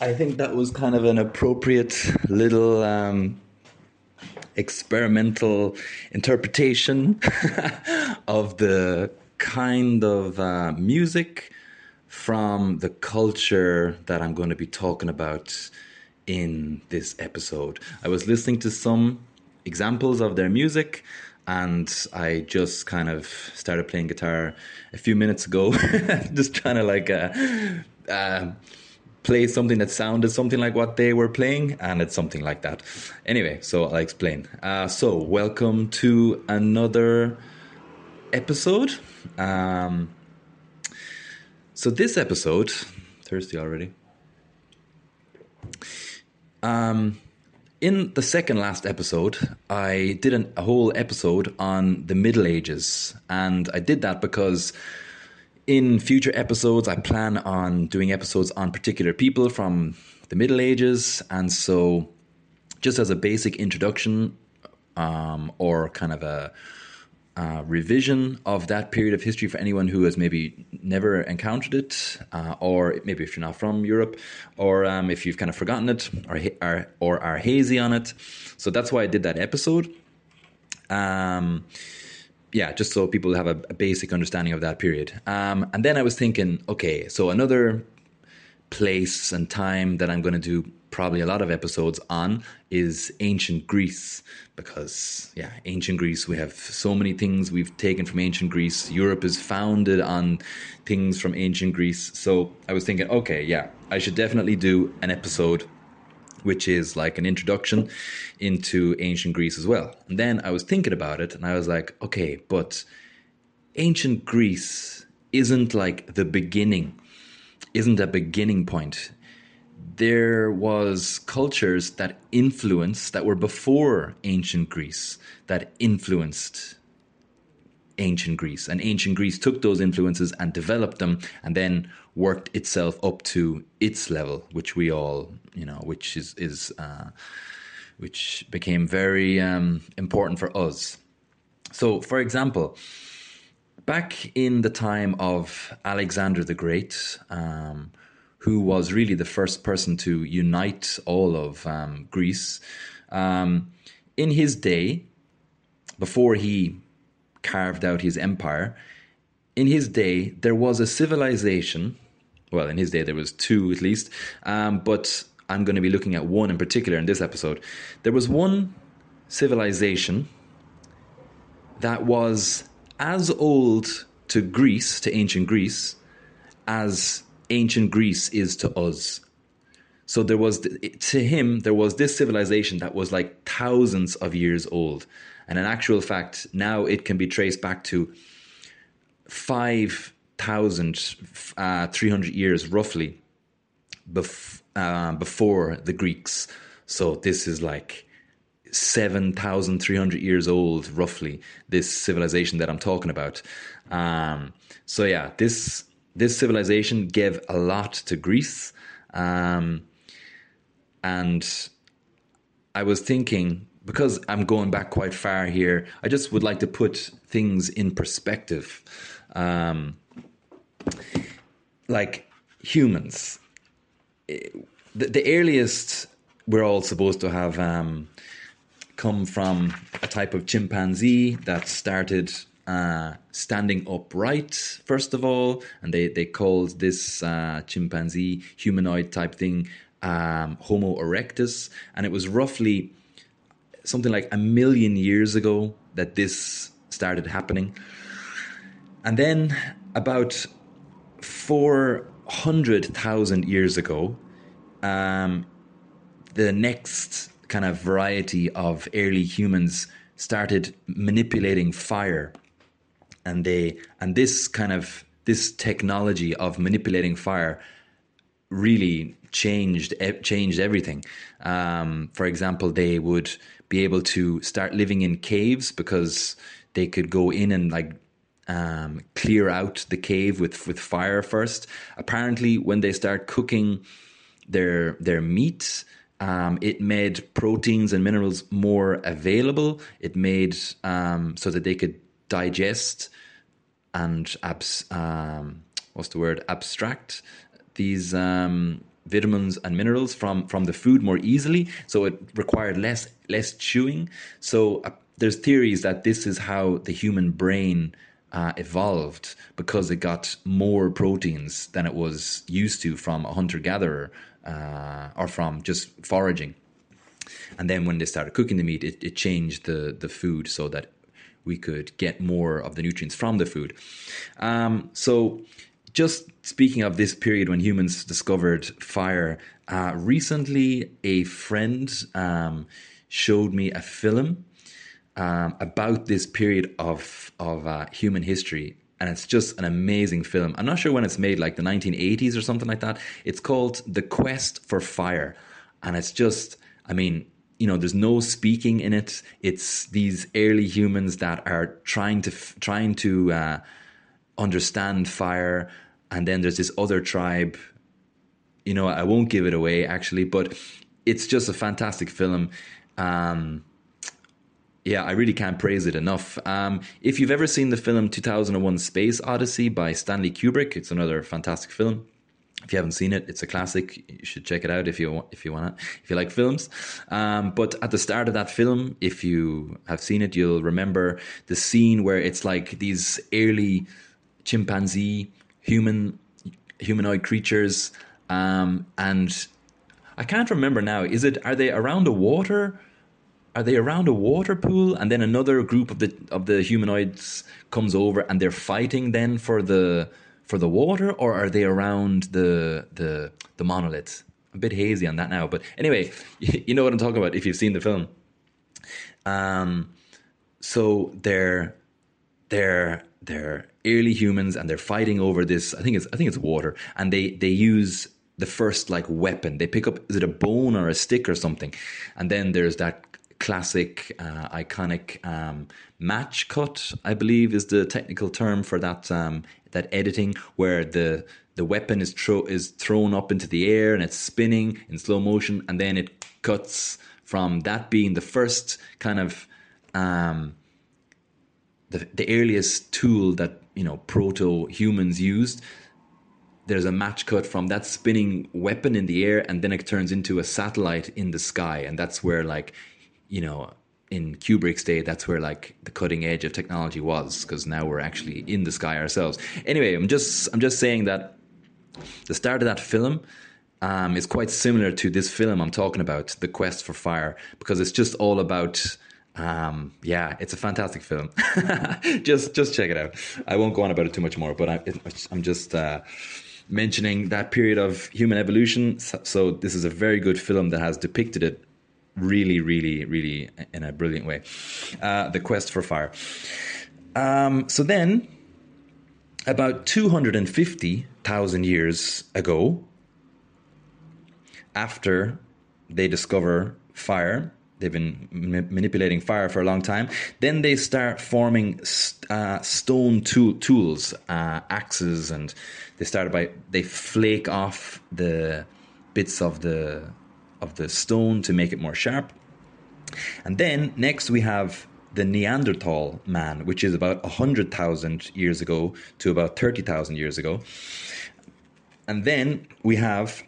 I think that was kind of an appropriate little um, experimental interpretation of the kind of uh, music from the culture that I'm going to be talking about in this episode. I was listening to some examples of their music and I just kind of started playing guitar a few minutes ago, just trying to like uh, uh, play something that sounded something like what they were playing, and it's something like that. Anyway, so I'll explain. Uh, so, welcome to another episode. Um, so, this episode, thirsty already. Um, in the second last episode, I did an, a whole episode on the Middle Ages, and I did that because in future episodes, I plan on doing episodes on particular people from the Middle Ages, and so just as a basic introduction um, or kind of a revision of that period of history for anyone who has maybe never encountered it, uh, or maybe if you're not from Europe, or um, if you've kind of forgotten it, or, or, or are hazy on it. So that's why I did that episode. Um, yeah, just so people have a, a basic understanding of that period. Um, and then I was thinking, okay, so another place and time that I'm going to do probably a lot of episodes on is ancient Greece because yeah ancient Greece we have so many things we've taken from ancient Greece Europe is founded on things from ancient Greece so I was thinking okay yeah I should definitely do an episode which is like an introduction into ancient Greece as well. And then I was thinking about it and I was like okay but ancient Greece isn't like the beginning isn't a beginning point. There was cultures that influenced that were before ancient Greece that influenced ancient Greece. And ancient Greece took those influences and developed them and then worked itself up to its level which we all you know which is is uh, which became very um, important for us so for example back in the time of Alexander the Great um, who was really the first person to unite all of um, Greece. Um, in his day, before he carved out his empire, in his day there was a civilization. Well, in his day there was two at least, um, but I'm going to be looking at one in particular in this episode. There was one civilization that was as old to Greece, to ancient Greece, as ancient Greece is to us. So there was to him there was this civilization that was like thousands of years old, and in actual fact now it can be traced back to five thousand uh, three hundred years roughly bef- uh, before the Greeks. So this is like 7,300 years old, roughly, this civilization that I'm talking about. Um, so, yeah, this this civilization gave a lot to Greece. Um, and I was thinking, because I'm going back quite far here, I just would like to put things in perspective. Um, like humans, the, the, earliest we're all supposed to have um, come from a type of chimpanzee that started uh, standing upright, first of all, and they, they called this uh, chimpanzee humanoid type thing um, Homo erectus, and it was roughly something like a million years ago that this started happening. And then about 400,000 years ago, um, the next kind of variety of early humans started manipulating fire and they and this kind of this technology of manipulating fire really changed changed everything. Um, for example, they would be able to start living in caves because they could go in and like um, clear out the cave with with fire first. Apparently, when they start cooking their their meat, um, it made proteins and minerals more available. It made um, so that they could digest and abs, um, what's the word abstract these um, vitamins and minerals from from the food more easily so it required less less chewing so uh, there's theories that this is how the human brain uh, evolved because it got more proteins than it was used to from a hunter gatherer uh, or from just foraging. And then when they started cooking the meat it, it changed the the food so that we could get more of the nutrients from the food. Um, so just speaking of this period when humans discovered fire, uh, recently a friend um, showed me a film um, about this period of of uh, human history, and it's just an amazing film. I'm not sure when it's made, like the 1980s or something like that. It's called The Quest for Fire, and it's just, I mean, you know, there's no speaking in it. It's these early humans that are trying to trying to uh, understand fire. And then there's this other tribe. You know, I won't give it away actually, but it's just a fantastic film. Um, yeah, I really can't praise it enough. Um, if you've ever seen the film 2001 Space Odyssey by Stanley Kubrick, it's another fantastic film. If you haven't seen it, it's a classic. You should check it out if you if you want it, if you like films. Um, but at the start of that film, if you have seen it, you'll remember the scene where it's like these early chimpanzee, human, humanoid creatures, um, and I can't remember now. Is it are they around the water? Are they around a water pool? And then another group of the of the humanoids comes over and they're fighting then for the for the water, or are they around the the the monolith? A bit hazy on that now, but anyway, you know what I'm talking about if you've seen the film. Um, so they're they're they're early humans and they're fighting over this. I think it's I think it's water, and they they use the first like weapon. They pick up is it a bone or a stick or something, and then there's that classic uh, iconic um, match cut. I believe is the technical term for that um, that editing where the the weapon is throw is thrown up into the air and it's spinning in slow motion, and then it cuts from that being the first kind of um, the, the earliest tool that you know proto humans used there's a match cut from that spinning weapon in the air and then it turns into a satellite in the sky and that's where like you know in Kubrick's day that's where like the cutting edge of technology was because now we're actually in the sky ourselves anyway i'm just i'm just saying that the start of that film um, is quite similar to this film i'm talking about the quest for fire because it's just all about um, yeah, it's a fantastic film. just just check it out. I won't go on about it too much more, but I, am just uh, mentioning that period of human evolution. So, so, this is a very good film that has depicted it really, really, really in a brilliant way. Uh, the quest for fire. Um, so then, about two hundred and fifty thousand years ago, after they discover fire they've been ma- manipulating fire for a long time. Then they start forming uh, stone tool- tools, uh, axes, and they started by they flake off the bits of the of the stone to make it more sharp. And then next we have the Neanderthal man, which is about 100,000 years ago to about 30,000 years ago. And then we have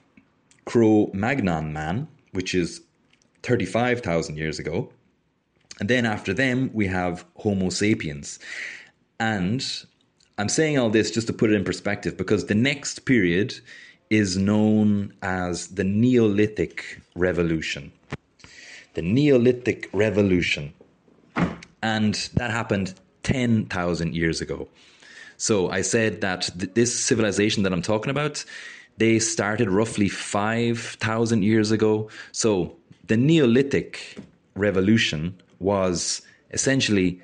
Cro Magnon man, which is 35,000 years ago. And then after them, we have Homo sapiens. And I'm saying all this just to put it in perspective because the next period is known as the Neolithic Revolution. The Neolithic Revolution. And that happened 10,000 years ago. So I said that th- this civilization that I'm talking about, they started roughly 5,000 years ago. So the Neolithic revolution was essentially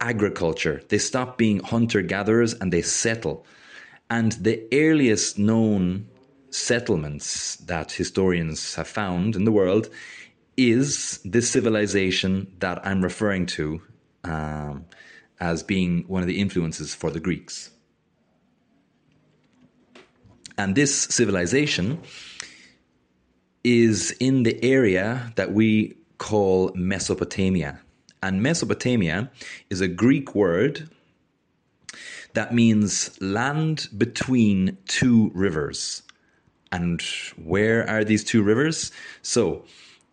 agriculture. They stopped being hunter gatherers and they settle. And the earliest known settlements that historians have found in the world is this civilization that I'm referring to um, as being one of the influences for the Greeks. And this civilization is in the area that we call Mesopotamia. And Mesopotamia is a Greek word that means land between two rivers. and where are these two rivers? So,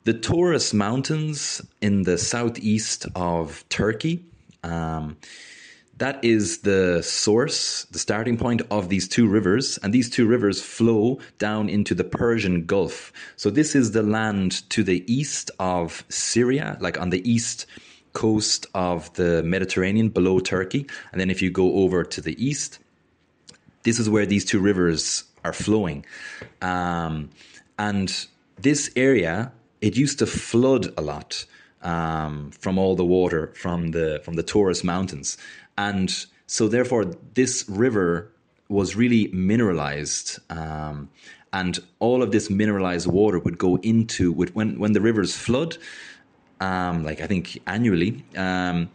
the Taurus Mountains in the southeast of Turkey. Um, that is the source, the starting point of these two rivers, and these two rivers flow down into the Persian Gulf. So, this is the land to the east of Syria, like on the east coast of the Mediterranean below Turkey. And then, if you go over to the east, this is where these two rivers are flowing. Um, and this area, it used to flood a lot um, from all the water from the from the Taurus Mountains. And so, therefore, this river was really mineralized. Um, and all of this mineralized water would go into would, when when the rivers flood, um, like I think annually, um,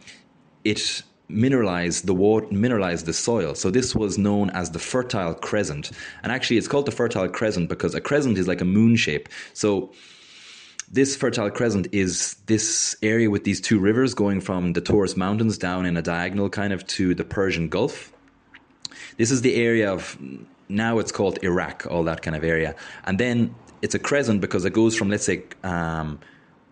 it mineralized the water, mineralized the soil. So this was known as the Fertile Crescent, and actually, it's called the Fertile Crescent because a crescent is like a moon shape. So this Fertile Crescent is this area with these two rivers going from the Taurus Mountains down in a diagonal kind of to the Persian Gulf. This is the area of now it's called Iraq, all that kind of area. And then it's a crescent because it goes from, let's say, um,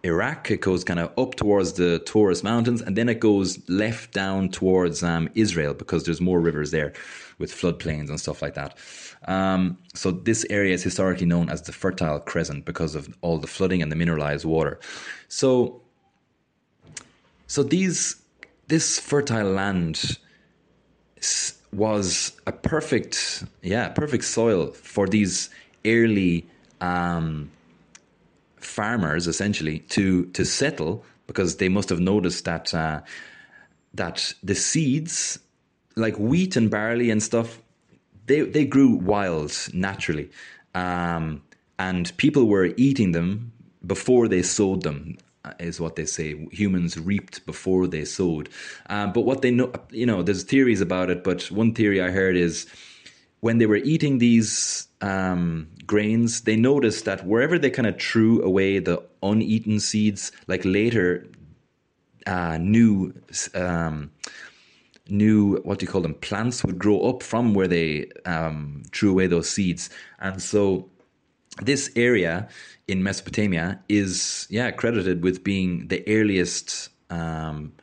Iraq, it goes kind of up towards the Taurus Mountains, and then it goes left down towards um, Israel because there's more rivers there with floodplains and stuff like that. Um, so this area is historically known as the Fertile Crescent because of all the flooding and the mineralized water. So, so these this fertile land was a perfect, yeah, perfect soil for these early um, farmers, essentially, to to settle because they must have noticed that uh, that the seeds, like wheat and barley and stuff, they they grew wild naturally, um, and people were eating them before they sowed them. Uh, is what they say. Humans reaped before they sowed, um, but what they know, you know, there's theories about it. But one theory I heard is when they were eating these um, grains, they noticed that wherever they kind of threw away the uneaten seeds, like later, uh, new um, new what do you call them plants would grow up from where they um, threw away those seeds. And so this area in mesopotamia is yeah credited with being the earliest um,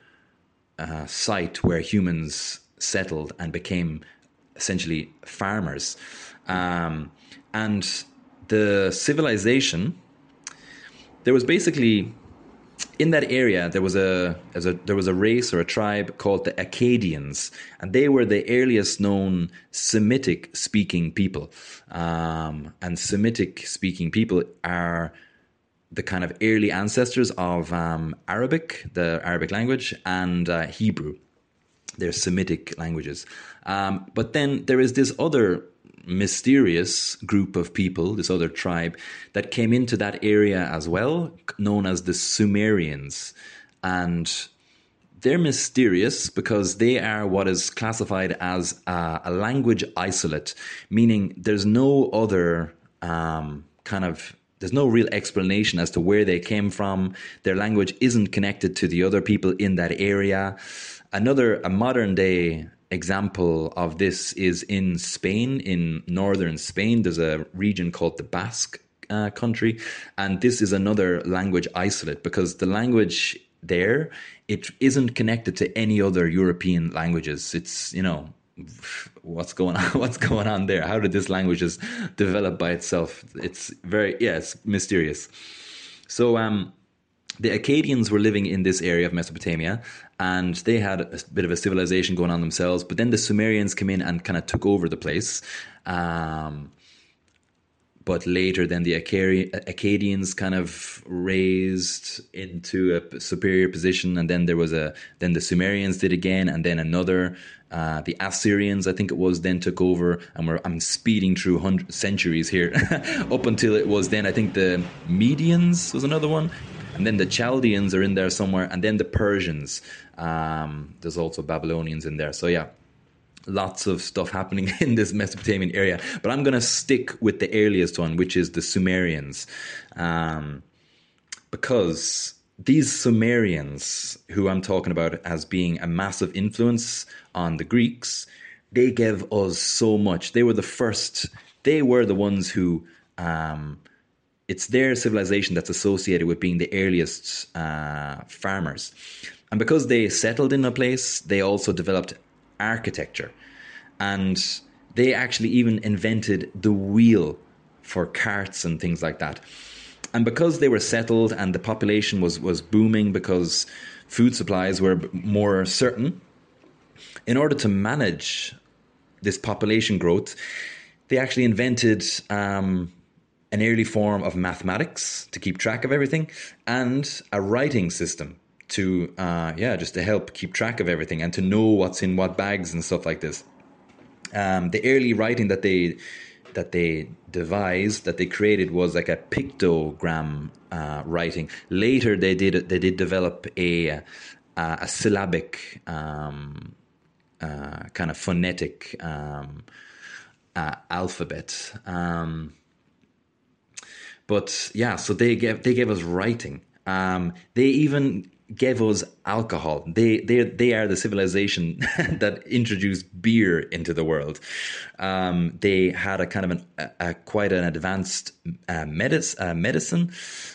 uh, site where humans settled and became essentially farmers um, and the civilization there was basically in that area there was a, there was a race or a tribe called the Akkadians, and they were the earliest known Semitic speaking people. Um, and Semitic speaking people are the kind of early ancestors of um, Arabic, the Arabic language, and uh, Hebrew. They're Semitic languages. Um, but then there is this other mysterious group of people, this other tribe, that came into that area as well, known as the Sumerians. And they're mysterious because they are what is classified as a, a language isolate, meaning there's no other um, kind of there's no real explanation as to where they came from. Their language isn't connected to the other people in that area. Another, a modern day example of this is in Spain, in northern Spain. There's a region called the Basque uh, country, and this is another language isolate because the language there it isn't connected to any other European languages. It's you know what's going on what's going on there how did this language just develop by itself it's very yeah it's mysterious so um the Akkadians were living in this area of Mesopotamia and they had a bit of a civilization going on themselves. But then the Sumerians came in and kind of took over the place. Um, but later, then the Akkadians kind of raised into a superior position, and then there was a then the Sumerians did again, and then another. Uh, the Assyrians, I think it was, then took over, and we're, I'm speeding through centuries here, up until it was then I think the Medians was another one, and then the Chaldeans are in there somewhere, and then the Persians. Um, there's also Babylonians in there. So yeah, lots of stuff happening in this Mesopotamian area. But I'm going to stick with the earliest one, which is the Sumerians, um, because these Sumerians, who I'm talking about as being a massive influence on the Greeks, they gave us so much. They were the first. They were the ones who um, it's their civilization that's associated with being the earliest uh, farmers. And because they settled in a place, they also developed architecture. And they actually even invented the wheel for carts and things like that. And because they were settled and the population was, was booming because food supplies were more certain, in order to manage this population growth, they actually invented um, an early form of mathematics to keep track of everything and a writing system to uh, yeah just to help keep track of everything and to know what's in what bags and stuff like this. Um, the early writing that they that they devised that they created was like a pictogram uh, writing. Later they did they did develop a a, a syllabic um, uh, kind of phonetic um, uh, alphabet. Um, but yeah, so they gave they gave us writing. Um, they even gave us alcohol. They they they are the civilization that introduced beer into the world. Um, they had a kind of an, a, a quite an advanced uh, uh, medicine.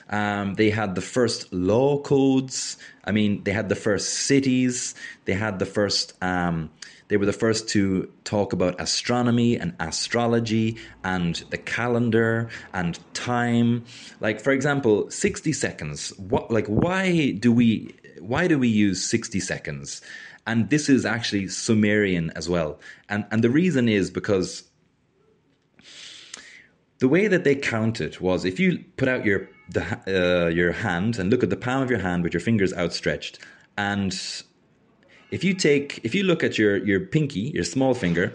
Um, they had the first law codes. I mean, they had the first cities. They had the first um, they were the first to talk about astronomy and astrology and the calendar and time. Like for example, 60 seconds. What like why do we why do we use 60 seconds? And this is actually Sumerian as well. And and the reason is because the way that they counted was if you put out your the, uh, your hand and look at the palm of your hand with your fingers outstretched and if you take if you look at your your pinky, your small finger,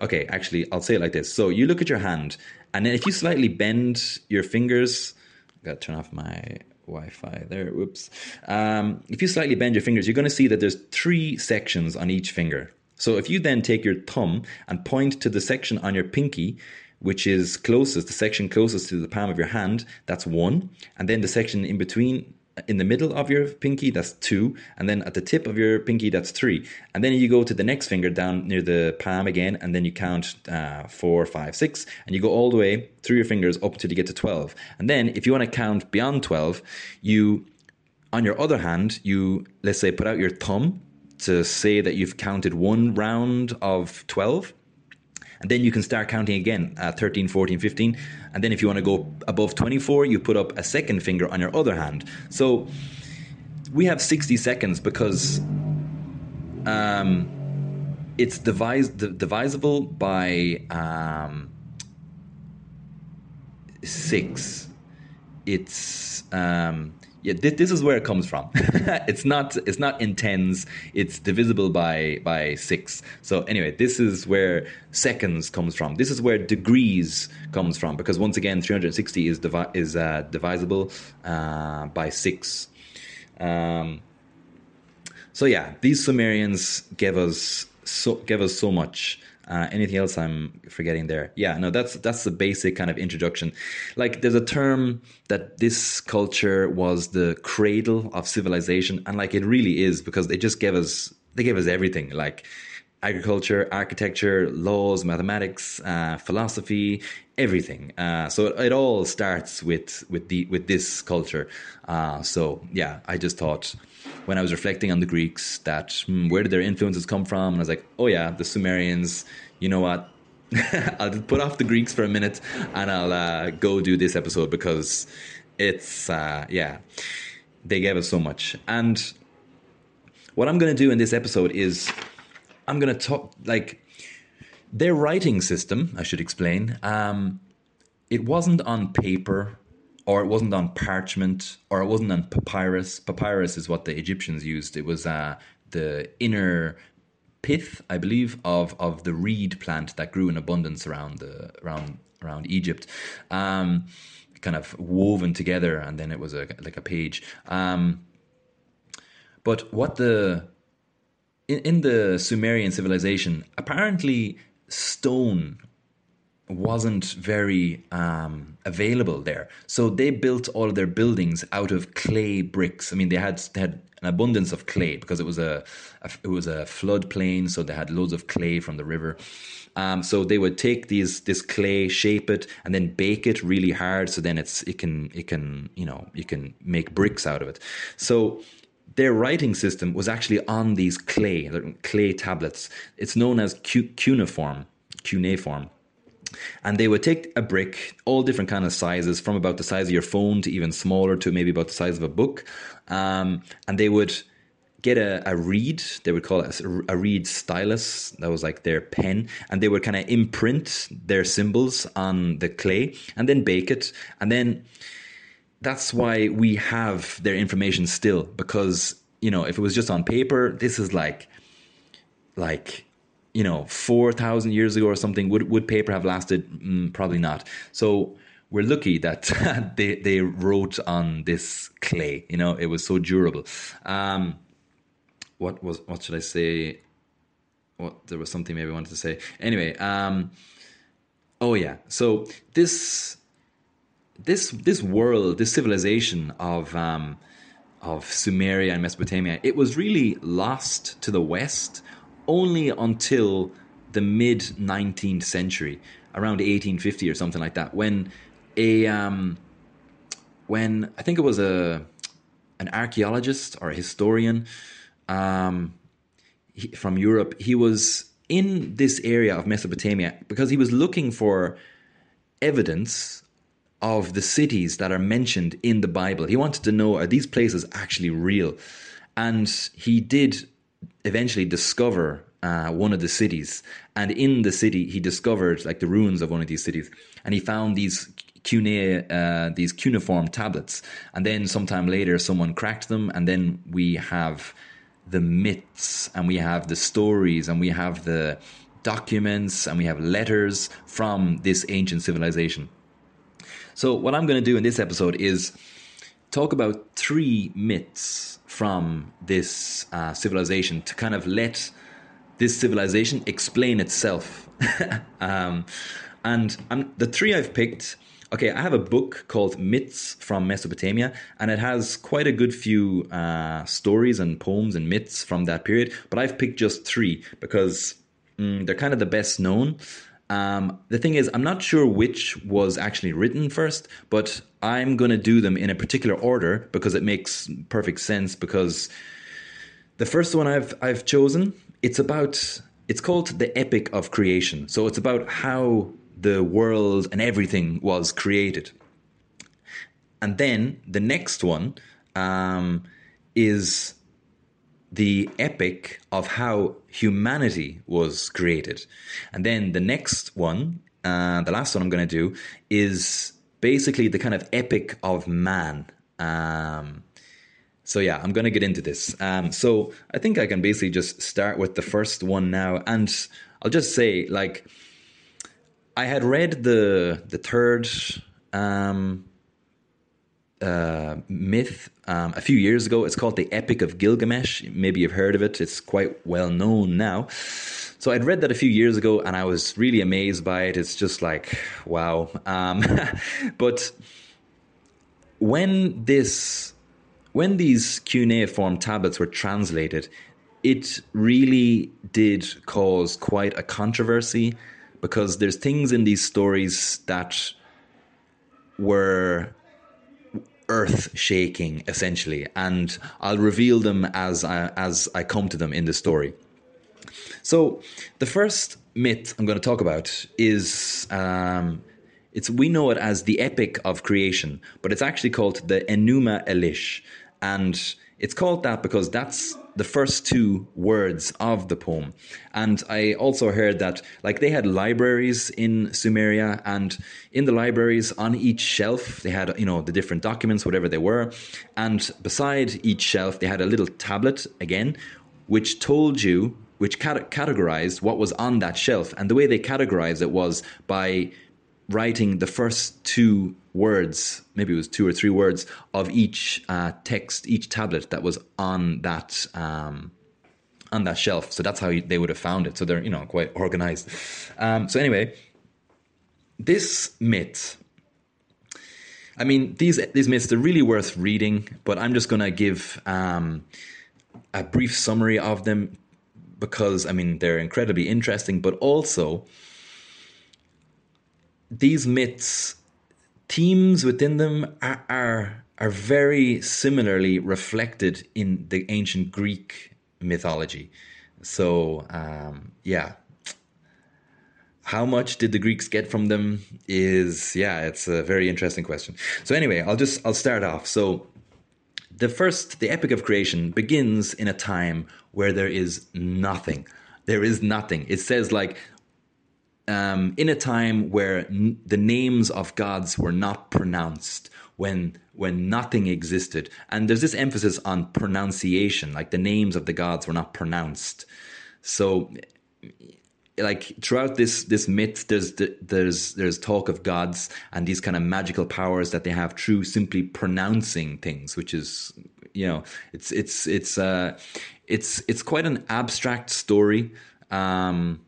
okay, actually I'll say it like this. So you look at your hand, and then if you slightly bend your fingers, I got to turn off my Wi-Fi there. Whoops. Um, if you slightly bend your fingers, you're going to see that there's three sections on each finger. So if you then take your thumb and point to the section on your pinky, which is closest, the section closest to the palm of your hand, that's one. And then the section in between in the middle of your pinky, that's two, and then at the tip of your pinky, that's three. And then you go to the next finger down near the palm again, and then you count uh, four, five, six, and you go all the way through your fingers up until you get to 12. And then if you want to count beyond 12, you, on your other hand, you, let's say, put out your thumb to say that you've counted one round of 12 and then you can start counting again uh, 13 14 15 and then if you want to go above 24 you put up a second finger on your other hand. So we have 60 seconds because um, it's devis- divisible by um, six. It's um, yeah, this, this is where it comes from. it's not it's not in tens. It's divisible by by six. So anyway, this is where seconds comes from. This is where degrees comes from because once again, 360 is divi- is uh, divisible uh, by six. Um, so yeah, these Sumerians gave us so gave us so much. Uh, anything else I'm forgetting there? Yeah, no, that's that's the basic kind of introduction. Like, there's a term that this culture was the cradle of civilization, and like it really is because they just gave us they gave us everything. Like agriculture, architecture, laws, mathematics, uh, philosophy, everything. Uh, so it, it, all starts with with the with this culture. Uh, so yeah, I just thought when I was reflecting on the Greeks that hmm, where did their influences come from? And I was like, oh yeah, the Sumerians. You know what? I'll put off the Greeks for a minute and I'll uh, go do this episode because it's uh, yeah, they gave us so much. And what I'm going to do in this episode is I'm going to talk like their writing system. I should explain. Um, it wasn't on paper or it wasn't on parchment, or it wasn't on papyrus. Papyrus is what the Egyptians used. It was uh, the inner pith, I believe, of of the reed plant that grew in abundance around the around around Egypt. Um, kind of woven together, and then it was a like a page. Um, but what the in, in the Sumerian civilization, apparently stone wasn't very um, available there. So they built all of their buildings out of clay bricks. I mean, they had they had an abundance of clay because it was a, a it was a floodplain, so they had loads of clay from the river. Um, so they would take these this clay, shape it, and then bake it really hard. So then it's it can it can you know you can make bricks out of it. So their writing system was actually on these clay clay tablets. It's known as cuneiform, cuneiform. And they would take a brick, all different kind of sizes, from about the size of your phone to even smaller to maybe about the size of a book, um, and they would get a, a reed. They would call it a, a reed stylus. That was like their pen, and they would kind of imprint their symbols on the clay and then bake it, and then that's why we have their information still because you know if it was just on paper this is like like you know, 4,000 years ago or something, would, would paper have lasted? Mm, probably not. So we're lucky that they, they wrote on this clay, you know, it was so durable. Um, what was, what should I say? What, there was something maybe I wanted to say. Anyway, um, oh yeah. So this, this, this world, this civilization of, um, of Sumeria and Mesopotamia, it was really lost to the West only until the mid 19th century, around 1850 or something like that, when a um, when I think it was a an archaeologist or a historian um, he, from Europe, he was in this area of Mesopotamia because he was looking for evidence of the cities that are mentioned in the Bible. He wanted to know are these places actually real? And he did eventually discover uh, one of the cities, and in the city he discovered like the ruins of one of these cities, and he found these cuneiform, uh, these cuneiform tablets, and then sometime later someone cracked them, and then we have the myths, and we have the stories, and we have the documents, and we have letters from this ancient civilization. So what I'm going to do in this episode is talk about three myths from this uh, civilization to kind of let this civilization explain itself. um, and I'm, the three I've picked. Okay, I have a book called Myths from Mesopotamia, and it has quite a good few uh, stories and poems and myths from that period. But I've picked just three because mm, they're kind of the best known. Um, the thing is, I'm not sure which was actually written first, but I'm going to do them in a particular order because it makes perfect sense. Because the first one I've I've chosen, it's about it's called the Epic of Creation. So it's about how the world and everything was created. And then the next one um, is the epic of how humanity was created. And then the next one, uh, the last one I'm going to do, is basically the kind of epic of man. Um, so yeah, I'm going to get into this. Um, so I think I can basically just start with the first one now, and I'll just say like I had read the the third um, uh, myth um, a few years ago. It's called the Epic of Gilgamesh. Maybe you've heard of it. It's quite well known now. So I'd read that a few years ago, and I was really amazed by it. It's just like wow. Um, but when this, when these cuneiform tablets were translated, it really did cause quite a controversy because there's things in these stories that were earth shaking essentially and I'll reveal them as I, as I come to them in the story. So the first myth I'm going to talk about is um, it's we know it as the epic of creation, but it's actually called the Enuma Elish and it's called that because that's the first two words of the poem. And I also heard that like they had libraries in Sumeria and in the libraries on each shelf they had you know the different documents whatever they were and beside each shelf they had a little tablet again which told you which cat- categorized what was on that shelf and the way they categorized it was by writing the first two words, maybe it was two or three words of each uh, text, each tablet that was on that um, on that shelf. So that's how they would have found it. So they're you know quite organized. Um, so anyway, this myth. I mean, these these myths they're really worth reading, but I'm just to give um, a brief summary of them because I mean they're incredibly interesting, but also these myths, themes within them are, are are very similarly reflected in the ancient Greek mythology. So um, yeah, how much did the Greeks get from them? Is yeah, it's a very interesting question. So anyway, I'll just I'll start off. So the first, the Epic of Creation begins in a time where there is nothing. There is nothing. It says like um, in a time where n- the names of gods were not pronounced, when when nothing existed, and there's this emphasis on pronunciation, like the names of the gods were not pronounced. So, like throughout this this myth, there's there's there's talk of gods and these kind of magical powers that they have through simply pronouncing things, which is you know it's it's it's uh it's it's quite an abstract story. Um,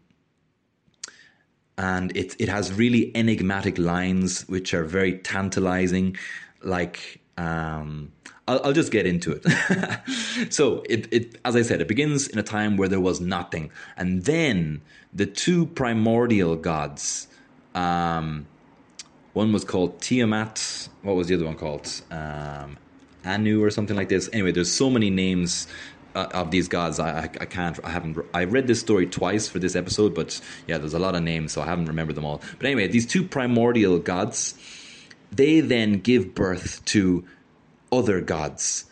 and it it has really enigmatic lines which are very tantalizing like um, I'll, I'll, just get into it. so it, it, as I said, it begins in a time where there was nothing, and then the two primordial gods. Um, one was called Tiamat. What was the other one called? Um, Anu or something like this. Anyway, there's so many names uh, of these gods. I, I, I can't. I haven't. I read this story twice for this episode, but yeah, there's a lot of names, so I haven't remembered them all. But anyway, these two primordial gods, they then give birth to other gods.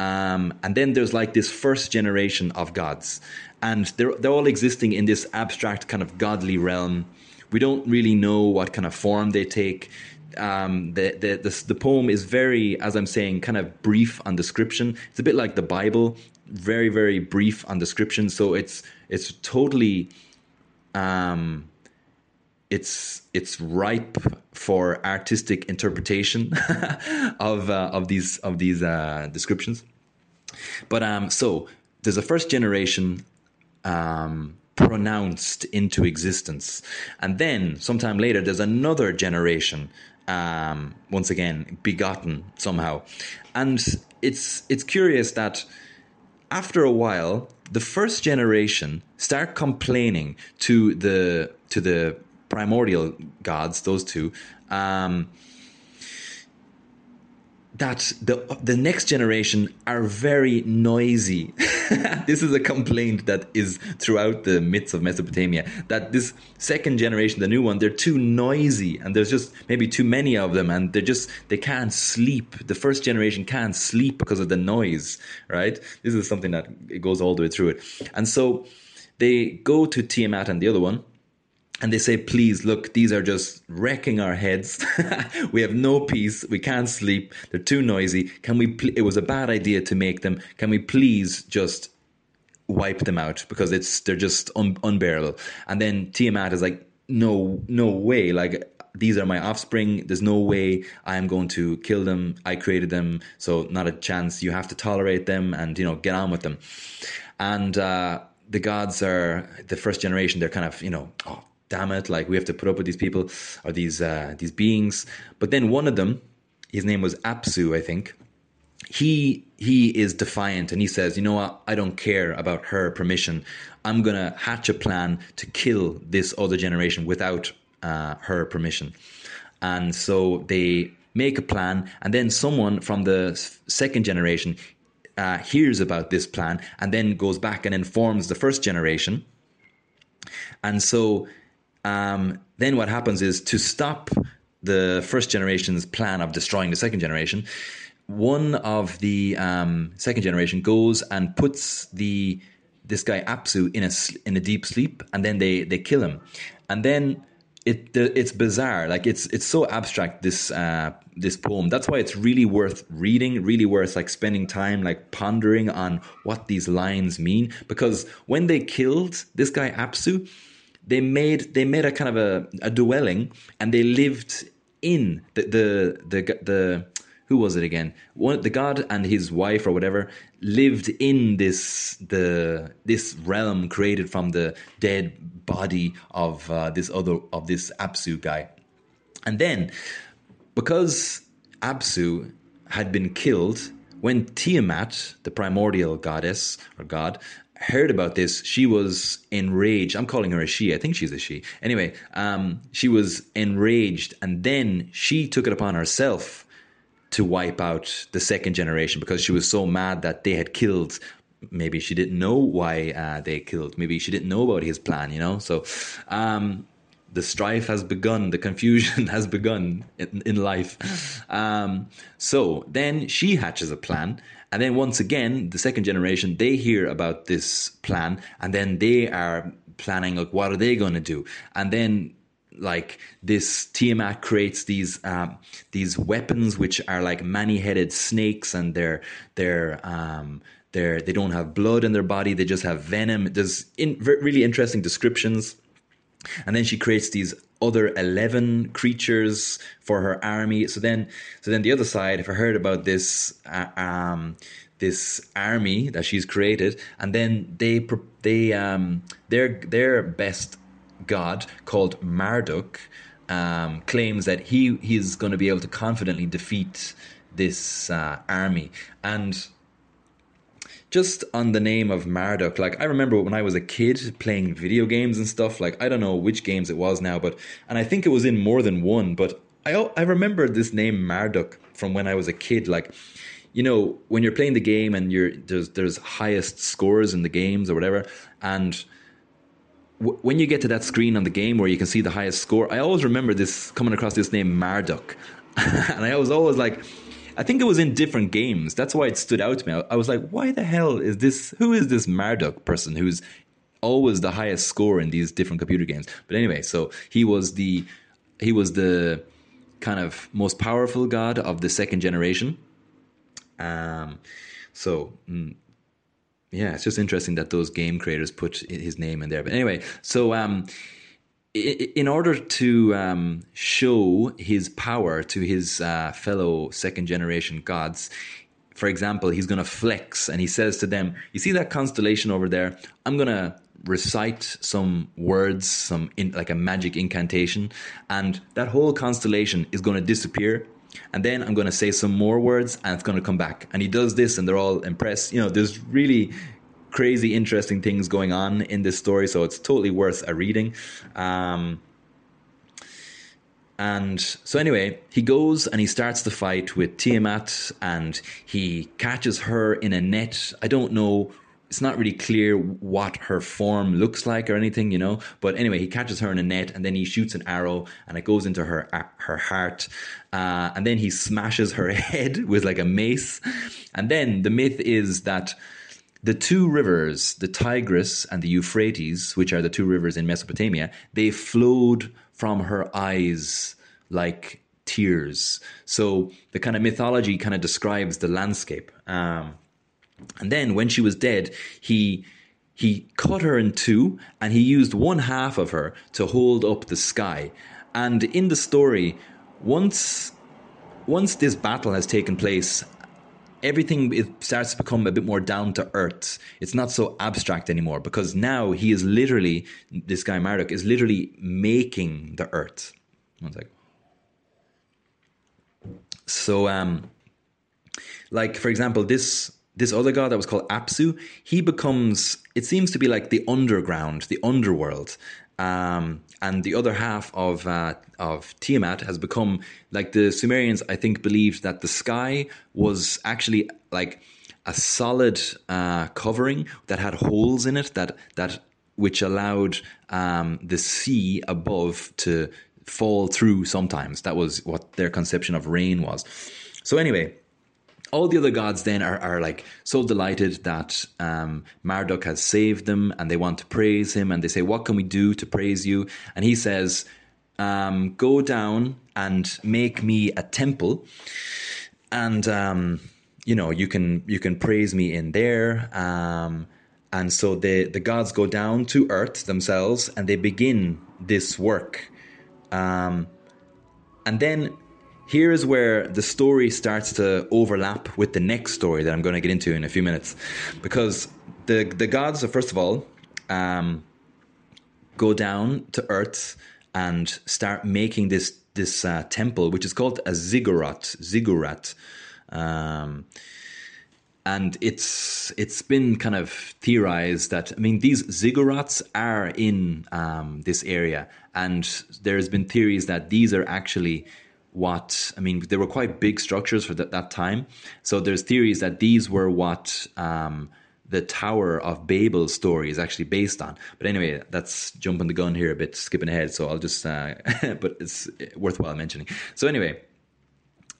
Um, and then there's like this first generation of gods, and they're they're all existing in this abstract kind of godly realm. We don't really know what kind of form they take. Um, the, the, the the poem is very, as I'm saying, kind of brief on description. It's a bit like the Bible very very brief on description. So it's it's totally um it's it's ripe for artistic interpretation of uh, of these of these uh, descriptions. But um so there's a first generation um pronounced into existence. And then sometime later there's another generation um once again begotten somehow. And it's it's curious that after a while, the first generation start complaining to the to the primordial gods, those two, um, that the the next generation are very noisy. this is a complaint that is throughout the myths of Mesopotamia that this second generation, the new one, they're too noisy and there's just maybe too many of them and they're just they can't sleep. The first generation can't sleep because of the noise, right? This is something that goes all the way through it. And so they go to Tiamat and the other one and they say, please, look, these are just wrecking our heads. we have no peace. We can't sleep. They're too noisy. Can we, pl- it was a bad idea to make them. Can we please just wipe them out because it's, they're just un- unbearable. And then Tiamat is like, no, no way. Like, these are my offspring. There's no way I am going to kill them. I created them. So not a chance. You have to tolerate them and, you know, get on with them. And, uh, the gods are the first generation. They're kind of, you know, oh, damn it, like we have to put up with these people or these uh, these beings. But then one of them, his name was Apsu, I think. He he is defiant and he says, you know what, I don't care about her permission. I'm gonna hatch a plan to kill this other generation without uh, her permission. And so they make a plan, and then someone from the second generation uh, hears about this plan and then goes back and informs the first generation. And so um, then what happens is to stop the first generation's plan of destroying the second generation, one of the um, second generation goes and puts the this guy Apsu in a in a deep sleep, and then they they kill him, and then it it's bizarre. Like it's it's so abstract this uh, this poem. That's why it's really worth reading. Really worth like spending time like pondering on what these lines mean. Because when they killed this guy Apsu, they made they made a kind of a, a dwelling and they lived in the the the, the who was it again? One, the god and his wife or whatever lived in this the this realm created from the dead body of uh, this other of this Apsu guy. And then, because Apsu had been killed, when Tiamat, the primordial goddess or god, heard about this, she was enraged. I'm calling her a she. I think she's a she. Anyway, um, she was enraged, and then she took it upon herself to wipe out the second generation because she was so mad that they had killed. Maybe she didn't know why uh, they killed. Maybe she didn't know about his plan. You know, so um, the strife has begun, the confusion has begun in, in life. Um, so then she hatches a plan. And then once again, the second generation, they hear about this plan and then they are planning, like, what are they going to do? And then like this Tiamat creates these um, these weapons which are like many-headed snakes and they're they're um, they're they don't have blood in their body they just have venom there's in, really interesting descriptions and then she creates these other 11 creatures for her army. So then so then the other side if i heard about this uh, um, this army that she's created and then they they um their their best god called marduk um, claims that he he's going to be able to confidently defeat this uh, army. And just on the name of Marduk, like I remember when I was a kid playing video games and stuff. Like I don't know which games it was now, but and I think it was in more than one. But I I remember this name Marduk from when I was a kid. Like you know when you're playing the game and you're there's there's highest scores in the games or whatever, and when you get to that screen on the game where you can see the highest score, I always remember this coming across this name Marduk, and I was always like I think it was in different games. That's why it stood out to me. I, was like, why the hell is this? Who is this Marduk person who's always the highest score in these different computer games? But anyway, so he was the he was the kind of most powerful god of the second generation. Um, so mm, yeah, it's just interesting that those game creators put his name in there. But anyway, so um, in order to um, show his power to his uh, fellow second generation gods, for example, he's going to flex and he says to them, You see that constellation over there? I'm going to recite some words, some in, like a magic incantation, and that whole constellation is going to disappear. And then I'm going to say some more words and it's going to come back. And he does this and they're all impressed. You know, there's really crazy, interesting things going on in this story, so it's totally worth a reading. Um, and so, anyway, he goes and he starts the fight with Tiamat and he catches her in a net. I don't know, it's not really clear what her form looks like or anything, you know. But anyway, he catches her in a net and then he shoots an arrow and it goes into her her heart. Uh, and then he smashes her head with like a mace. And then the myth is that the two rivers, the Tigris and the Euphrates, which are the two rivers in Mesopotamia, they flowed from her eyes like tears. So the kind of mythology kind of describes the landscape. Um, and then when she was dead, he he cut her in two and he used one half of her to hold up the sky. And in the story, once once this battle has taken place everything it starts to become a bit more down to earth. It's not so abstract anymore because now he is literally this guy Marduk is literally making the earth. One sec. So um like for example this this other god that was called Apsu, he becomes it seems to be like the underground, the underworld. Um, and the other half of uh, of Tiamat has become like the Sumerians. I think believed that the sky was actually like a solid uh, covering that had holes in it that that which allowed um, the sea above to fall through. Sometimes that was what their conception of rain was. So anyway, all the other gods then are, are like so delighted that um, Marduk has saved them and they want to praise him and they say, What can we do to praise you? And he says, um, Go down and make me a temple. And, um, you know, you can you can praise me in there. Um, and so the, the gods go down to earth themselves and they begin this work. Um, and then here is where the story starts to overlap with the next story that I'm going to get into in a few minutes, because the the gods, first of all, um, go down to Earth and start making this this uh, temple, which is called a ziggurat. Ziggurat. Um, and it's it's been kind of theorized that I mean these ziggurats are in um, this area, and there's been theories that these are actually what I mean. They were quite big structures for that, that time, so there's theories that these were what um, the Tower of Babel story is actually based on. But anyway, that's jumping the gun here a bit, skipping ahead. So I'll just, uh, but it's worthwhile mentioning. So anyway,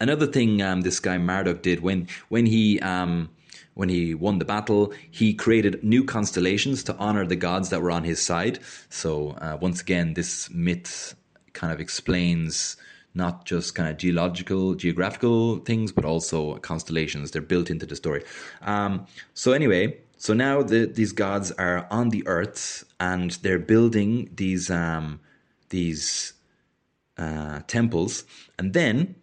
another thing um, this guy Marduk did when when he um, when he won the battle, he created new constellations to honor the gods that were on his side. So uh, once again, this myth kind of explains not just kind of geological, geographical things, but also constellations. They're built into the story. Um, so anyway, so now the, these gods are on the earth and they're building these um, these uh, temples, and then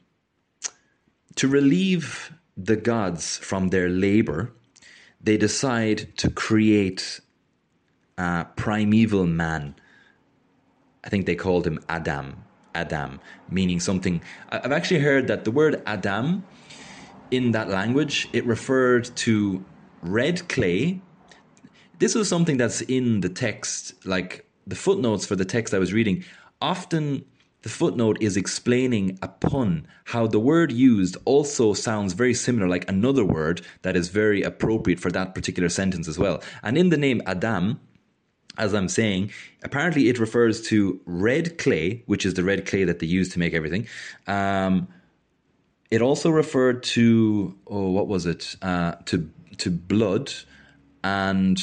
to relieve the gods from their labor, they decide to create a primeval man. I think they called him Adam. Adam, meaning something. I've actually heard that the word Adam in that language it referred to red clay. This was something that's in the text, like the footnotes for the text I was reading. Often the footnote is explaining a pun, how the word used also sounds very similar, like another word that is very appropriate for that particular sentence as well. And in the name Adam, as I'm saying, apparently it refers to red clay, which is the red clay that they use to make everything. Um, it also referred to oh, what was it? Uh, to to blood, and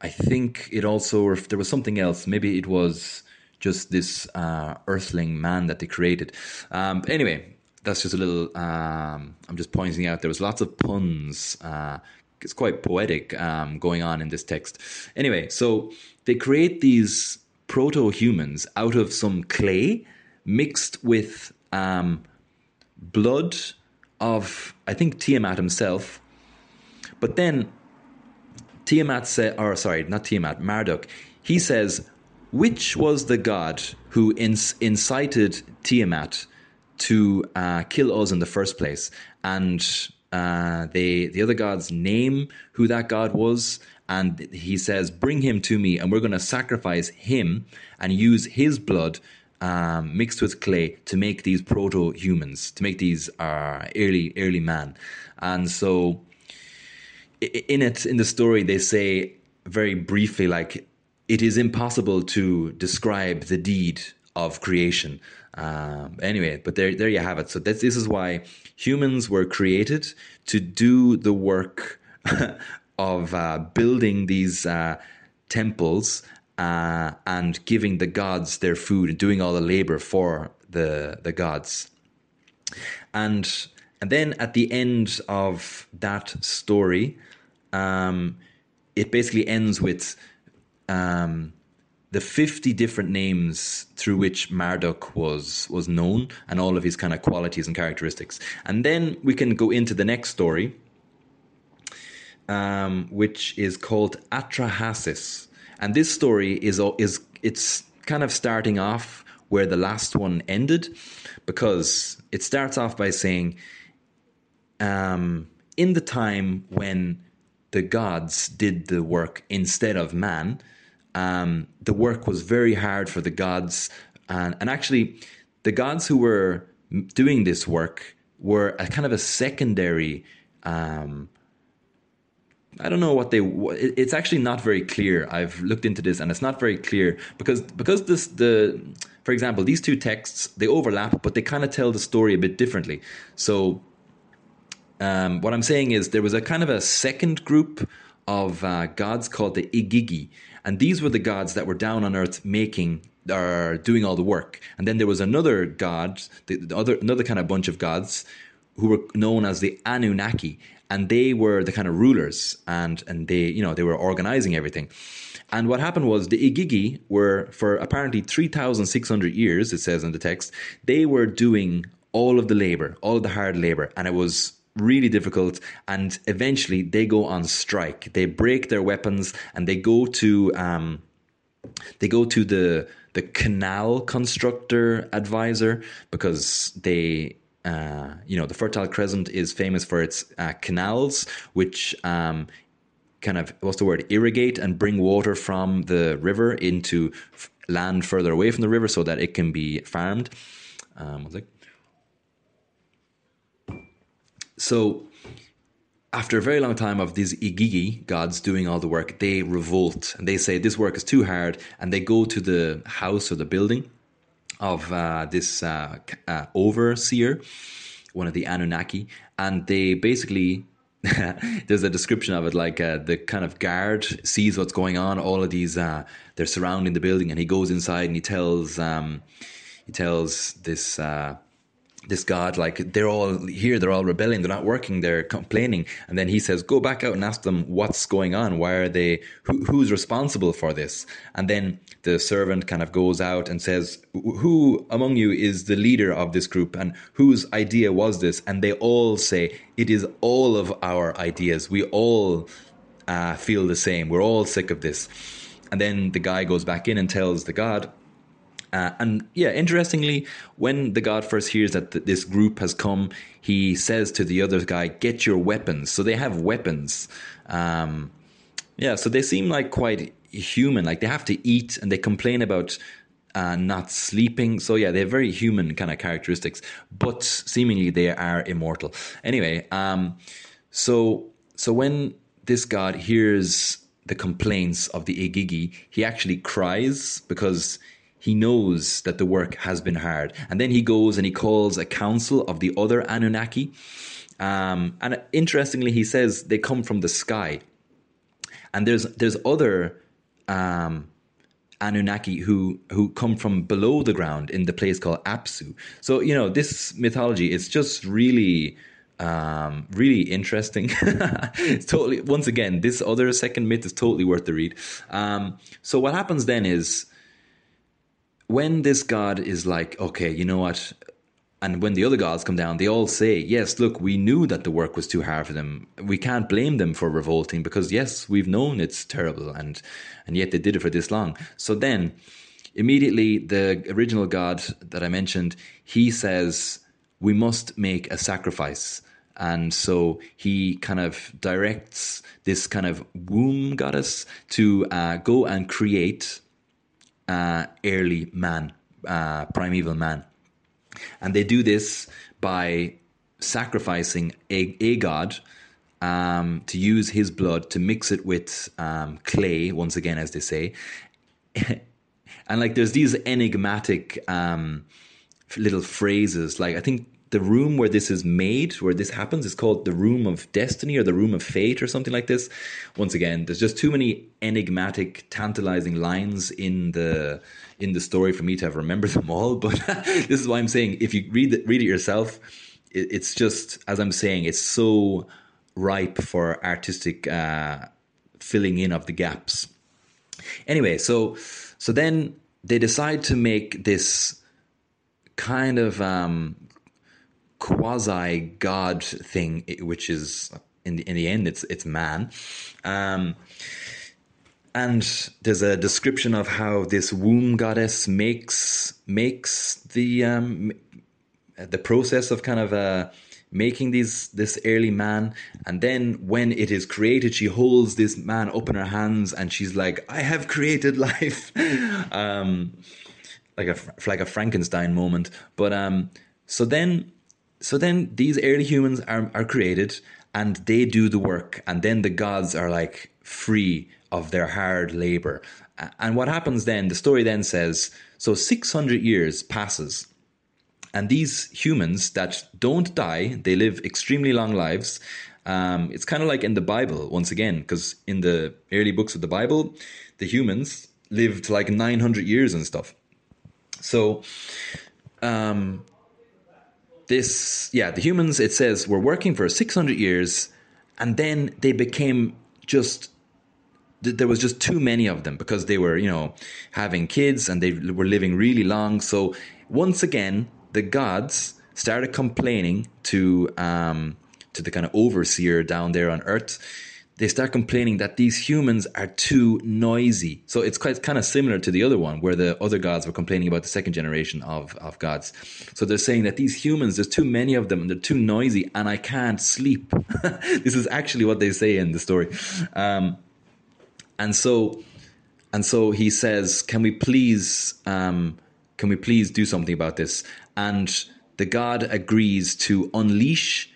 I think it also if there was something else. Maybe it was just this uh, earthling man that they created. Um, anyway, that's just a little. Um, I'm just pointing out there was lots of puns uh, it's quite poetic um, going on in this text. Anyway, so they create these proto humans out of some clay mixed with um, blood of, I think, Tiamat himself. But then Tiamat said, or sorry, not Tiamat, Marduk, he says, which was the god who incited Tiamat to uh, kill us in the first place? And uh, they the other gods name who that god was, and he says, "Bring him to me, and we're going to sacrifice him and use his blood." Um, mixed with clay to make these proto humans, to make these uh, early early man, and so in it in the story they say very briefly like it is impossible to describe the deed of creation. Um, anyway, but there, there you have it. So this, this is why humans were created to do the work of uh, building these uh, temples uh, and giving the gods their food and doing all the labor for the the gods. And and then at the end of that story, um, it basically ends with um, the 50 different names through which Marduk was was known and all of his kind of qualities and characteristics. And then we can go into the next story, um, which is called Atrahasis. And this story is is it's kind of starting off where the last one ended, because it starts off by saying, um, in the time when the gods did the work instead of man, um, the work was very hard for the gods, and and actually, the gods who were doing this work were a kind of a secondary. Um, I don't know what they. It's actually not very clear. I've looked into this, and it's not very clear because because this the, for example, these two texts they overlap, but they kind of tell the story a bit differently. So, um, what I'm saying is there was a kind of a second group of uh, gods called the Igigi, and these were the gods that were down on earth making or doing all the work. And then there was another god, the, the other another kind of bunch of gods who were known as the Anunnaki, and they were the kind of rulers, and and they you know they were organizing everything. And what happened was the Igigi were for apparently three thousand six hundred years. It says in the text they were doing all of the labor, all of the hard labor, and it was really difficult and eventually they go on strike. They break their weapons and they go to um, they go to the the canal constructor advisor because they uh, you know the fertile crescent is famous for its uh, canals which um, kind of what's the word irrigate and bring water from the river into f- land further away from the river so that it can be farmed. Um, so after a very long time of these igigi gods doing all the work, they revolt and they say this work is too hard, and they go to the house or the building of uh, this uh, uh, overseer, one of the Anunnaki, and they basically. there's a description of it like uh, the kind of guard sees what's going on all of these uh, they're surrounding the building and he goes inside and he tells um, he tells this uh, this God, like they're all here, they're all rebelling, they're not working, they're complaining. And then he says, Go back out and ask them what's going on. Why are they, who, who's responsible for this? And then the servant kind of goes out and says, Who among you is the leader of this group and whose idea was this? And they all say, It is all of our ideas. We all uh, feel the same. We're all sick of this. And then the guy goes back in and tells the God, uh, and yeah, interestingly, when the god first hears that th- this group has come, he says to the other guy, "Get your weapons." So they have weapons. Um, yeah, so they seem like quite human. Like they have to eat, and they complain about uh, not sleeping. So yeah, they're very human kind of characteristics, but seemingly they are immortal. Anyway, um, so so when this god hears the complaints of the Igigi, he actually cries because he knows that the work has been hard. And then he goes and he calls a council of the other Anunnaki. Um, and interestingly, he says they come from the sky. And there's there's other um, Anunnaki who who come from below the ground in the place called Apsu. So you know this mythology is just really um, really interesting. it's totally once again this other second myth is totally worth the read. Um, so what happens then is when this god is like, okay, you know what? And when the other gods come down, they all say, yes, look, we knew that the work was too hard for them. We can't blame them for revolting because, yes, we've known it's terrible and, and yet they did it for this long. So then, immediately, the original god that I mentioned, he says, we must make a sacrifice. And so he kind of directs this kind of womb goddess to uh, go and create uh, early man, uh, primeval man. And they do this by sacrificing a, a god um, to use his blood to mix it with um, clay, once again, as they say. and like there's these enigmatic um, little phrases. Like I think the room where this is made, where this happens, is called the room of destiny or the room of fate or something like this. Once again, there's just too many enigmatic, tantalizing lines in the in the story for me to have remembered them all. But this is why I'm saying if you read it, read it yourself, it, it's just as I'm saying, it's so ripe for artistic uh, filling in of the gaps. Anyway, so so then they decide to make this kind of um, quasi god thing, which is in the in the end it's it's man. Um, and there's a description of how this womb goddess makes makes the um, the process of kind of uh, making these this early man. And then when it is created she holds this man up in her hands and she's like i have created life. Um, like a like a frankenstein moment. But um so then so then these early humans are, are created and they do the work and then the gods are like free of their hard labor. And what happens then the story then says so 600 years passes and these humans that don't die they live extremely long lives. Um, it's kind of like in the bible once again because in the early books of the bible the humans lived like 900 years and stuff. So um, this, yeah, the humans, it says, were working for 600 years and then they became just there was just too many of them because they were, you know, having kids and they were living really long. So once again, the gods started complaining to um, to the kind of overseer down there on Earth they start complaining that these humans are too noisy. So it's quite kind of similar to the other one where the other gods were complaining about the second generation of, of gods. So they're saying that these humans, there's too many of them and they're too noisy and I can't sleep. this is actually what they say in the story. Um, and so, and so he says, can we please, um, can we please do something about this? And the god agrees to unleash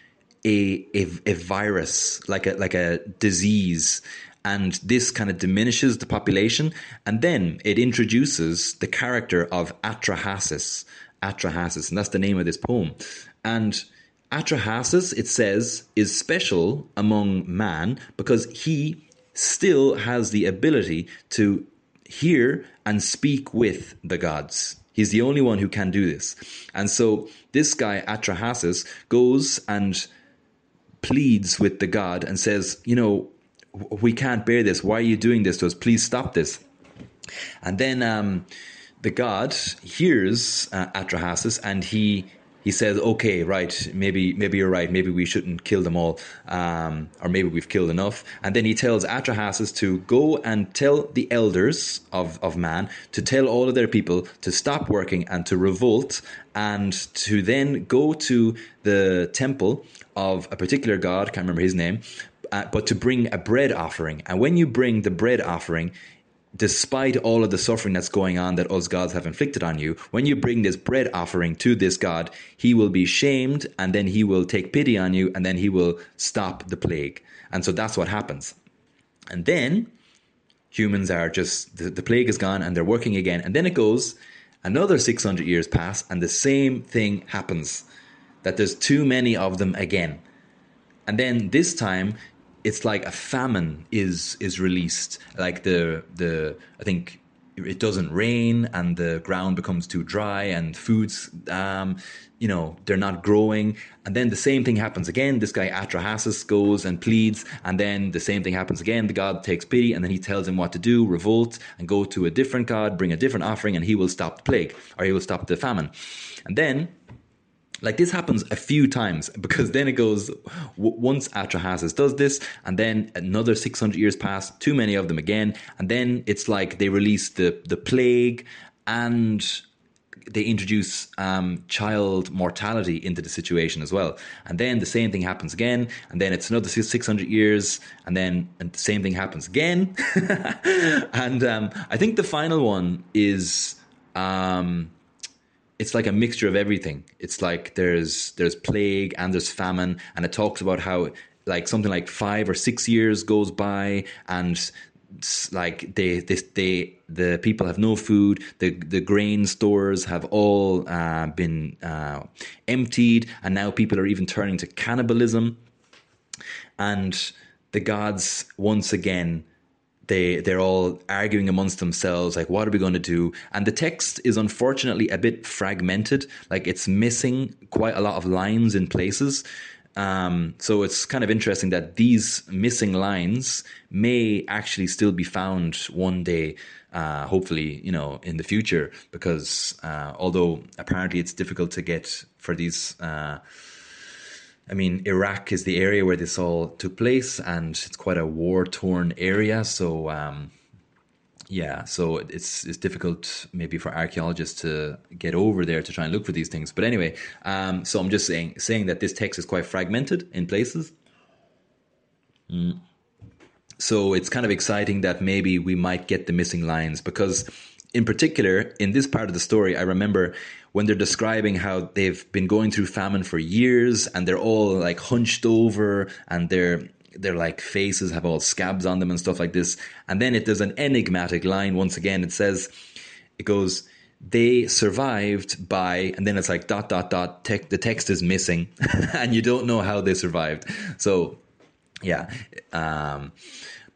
a, a, a virus, like a like a disease, and this kind of diminishes the population, and then it introduces the character of Atrahasis, Atrahasis, and that's the name of this poem, and. Atrahasis, it says, is special among man because he still has the ability to hear and speak with the gods. He's the only one who can do this. And so this guy, Atrahasis, goes and pleads with the God and says, You know, we can't bear this. Why are you doing this to us? Please stop this. And then um, the God hears uh, Atrahasis and he he says, "Okay, right, maybe maybe you're right. Maybe we shouldn't kill them all, um, or maybe we've killed enough." And then he tells Atrahasis to go and tell the elders of of man to tell all of their people to stop working and to revolt, and to then go to the temple of a particular god. Can't remember his name. Uh, but to bring a bread offering. And when you bring the bread offering, despite all of the suffering that's going on that us gods have inflicted on you, when you bring this bread offering to this God, he will be shamed and then he will take pity on you and then he will stop the plague. And so that's what happens. And then humans are just, the, the plague is gone and they're working again. And then it goes, another 600 years pass and the same thing happens that there's too many of them again. And then this time it's like a famine is is released. Like the the I think it doesn't rain and the ground becomes too dry and foods um, you know they're not growing. And then the same thing happens again. This guy atrahasis goes and pleads and then the same thing happens again. The god takes pity and then he tells him what to do revolt and go to a different god bring a different offering and he will stop the plague or he will stop the famine. And then like this happens a few times because then it goes once Atrahasis does this, and then another 600 years pass, too many of them again, and then it's like they release the the plague and they introduce um, child mortality into the situation as well. And then the same thing happens again, and then it's another 600 years, and then and the same thing happens again. and um, I think the final one is. Um, it's like a mixture of everything. It's like there's there's plague and there's famine, and it talks about how like something like five or six years goes by, and like they, they, they the people have no food. The the grain stores have all uh, been uh, emptied, and now people are even turning to cannibalism. And the gods once again they they're all arguing amongst themselves like what are we going to do? And the text is unfortunately a bit fragmented. Like it's missing quite a lot of lines in places. Um, so it's kind of interesting that these missing lines may actually still be found one day uh, hopefully you know in the future because uh, although apparently it's difficult to get for these uh, I mean, Iraq is the area where this all took place, and it's quite a war torn area. So, um, yeah, so it's it's difficult maybe for archaeologists to get over there to try and look for these things. But anyway, um, so I'm just saying saying that this text is quite fragmented in places. Mm. So it's kind of exciting that maybe we might get the missing lines because, in particular, in this part of the story, I remember when they're describing how they've been going through famine for years and they're all like hunched over and their their like faces have all scabs on them and stuff like this. And then it there's an enigmatic line once again. It says it goes they survived by and then it's like dot dot dot te- the text is missing and you don't know how they survived so yeah um,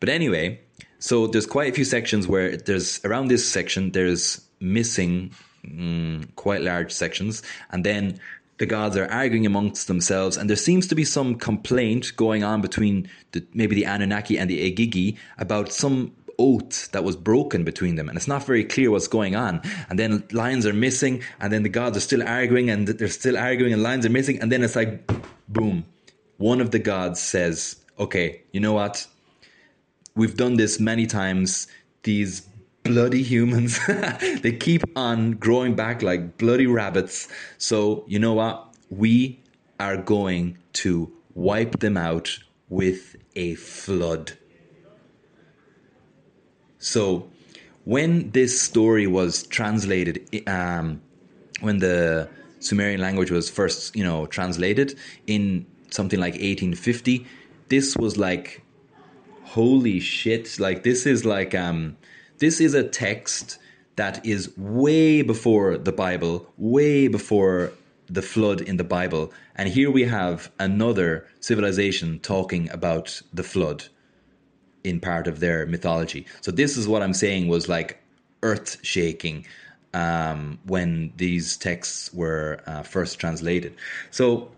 but anyway so there's quite a few sections where there's around this section there's missing mm, quite large sections, and then the gods are arguing amongst themselves, and there seems to be some complaint going on between the, maybe the Anunnaki and the Igigi about some oath that was broken between them and it's not very clear what's going on. And then lines are missing and then the gods are still arguing and they're still arguing and lines are missing and then it's like boom one of the gods says okay you know what we've done this many times. These bloody humans, they keep on growing back like bloody rabbits. So, you know what? We are going to wipe them out with a flood. So, when this story was translated, um, when the Sumerian language was first, you know, translated in something like 1850, this was like, holy shit! Like this is like, um, this is a text that is way before the Bible, way before the flood in the Bible. And here we have another civilization talking about the flood in part of their mythology. So this is what I'm saying was like earth shaking um, when these texts were uh, first translated. So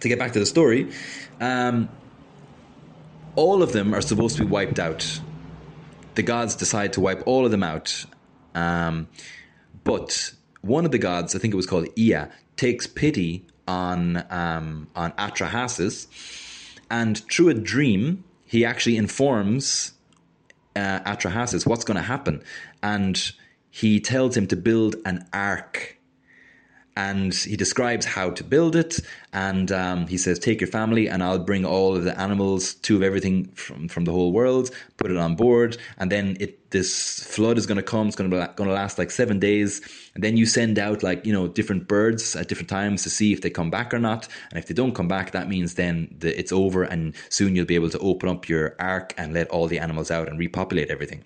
to get back to the story, um, all of them are supposed to be wiped out. The gods decide to wipe all of them out. Um, but one of the gods, I think it was called Ea, takes pity on um, on Atrahasis, and through a dream, he actually informs uh, Atrahasis what's going to happen, and he tells him to build an ark and he describes how to build it. And um, he says, "Take your family, and I'll bring all of the animals, two of everything from from the whole world, put it on board, and then it this flood is going to come. It's going to going to last like seven days, and then you send out like you know different birds at different times to see if they come back or not. And if they don't come back, that means then the, it's over, and soon you'll be able to open up your ark and let all the animals out and repopulate everything."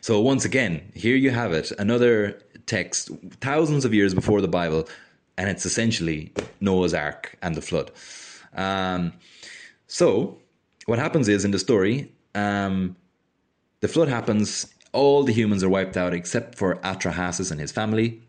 So once again, here you have it, another text thousands of years before the Bible, and it's essentially Noah's Ark and the flood. Um, so what happens is in the story, um, the flood happens. All the humans are wiped out except for Atrahasis and his family.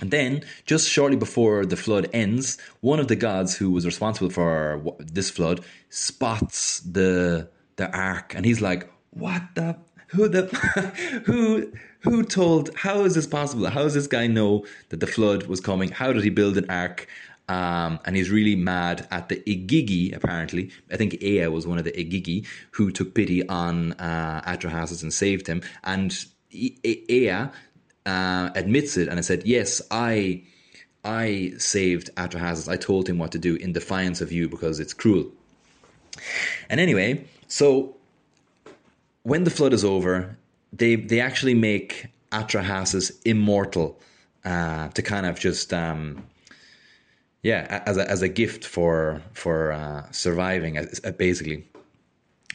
And then, just shortly before the flood ends, one of the gods who was responsible for this flood spots the the ark, and he's like, "What the who the who who told how is this possible how does this guy know that the flood was coming how did he build an ark um, and he's really mad at the Igigi, apparently. I think Ea was one of the Igigi who took pity on uh, Atrahasis and saved him. And Ea uh, admits it and I said, Yes, I I saved Atrahasis. I told him what to do in defiance of you because it's cruel. And anyway, so when the flood is over, they they actually make Atrahasis immortal uh, to kind of just um, yeah as a as a gift for for uh, surviving basically.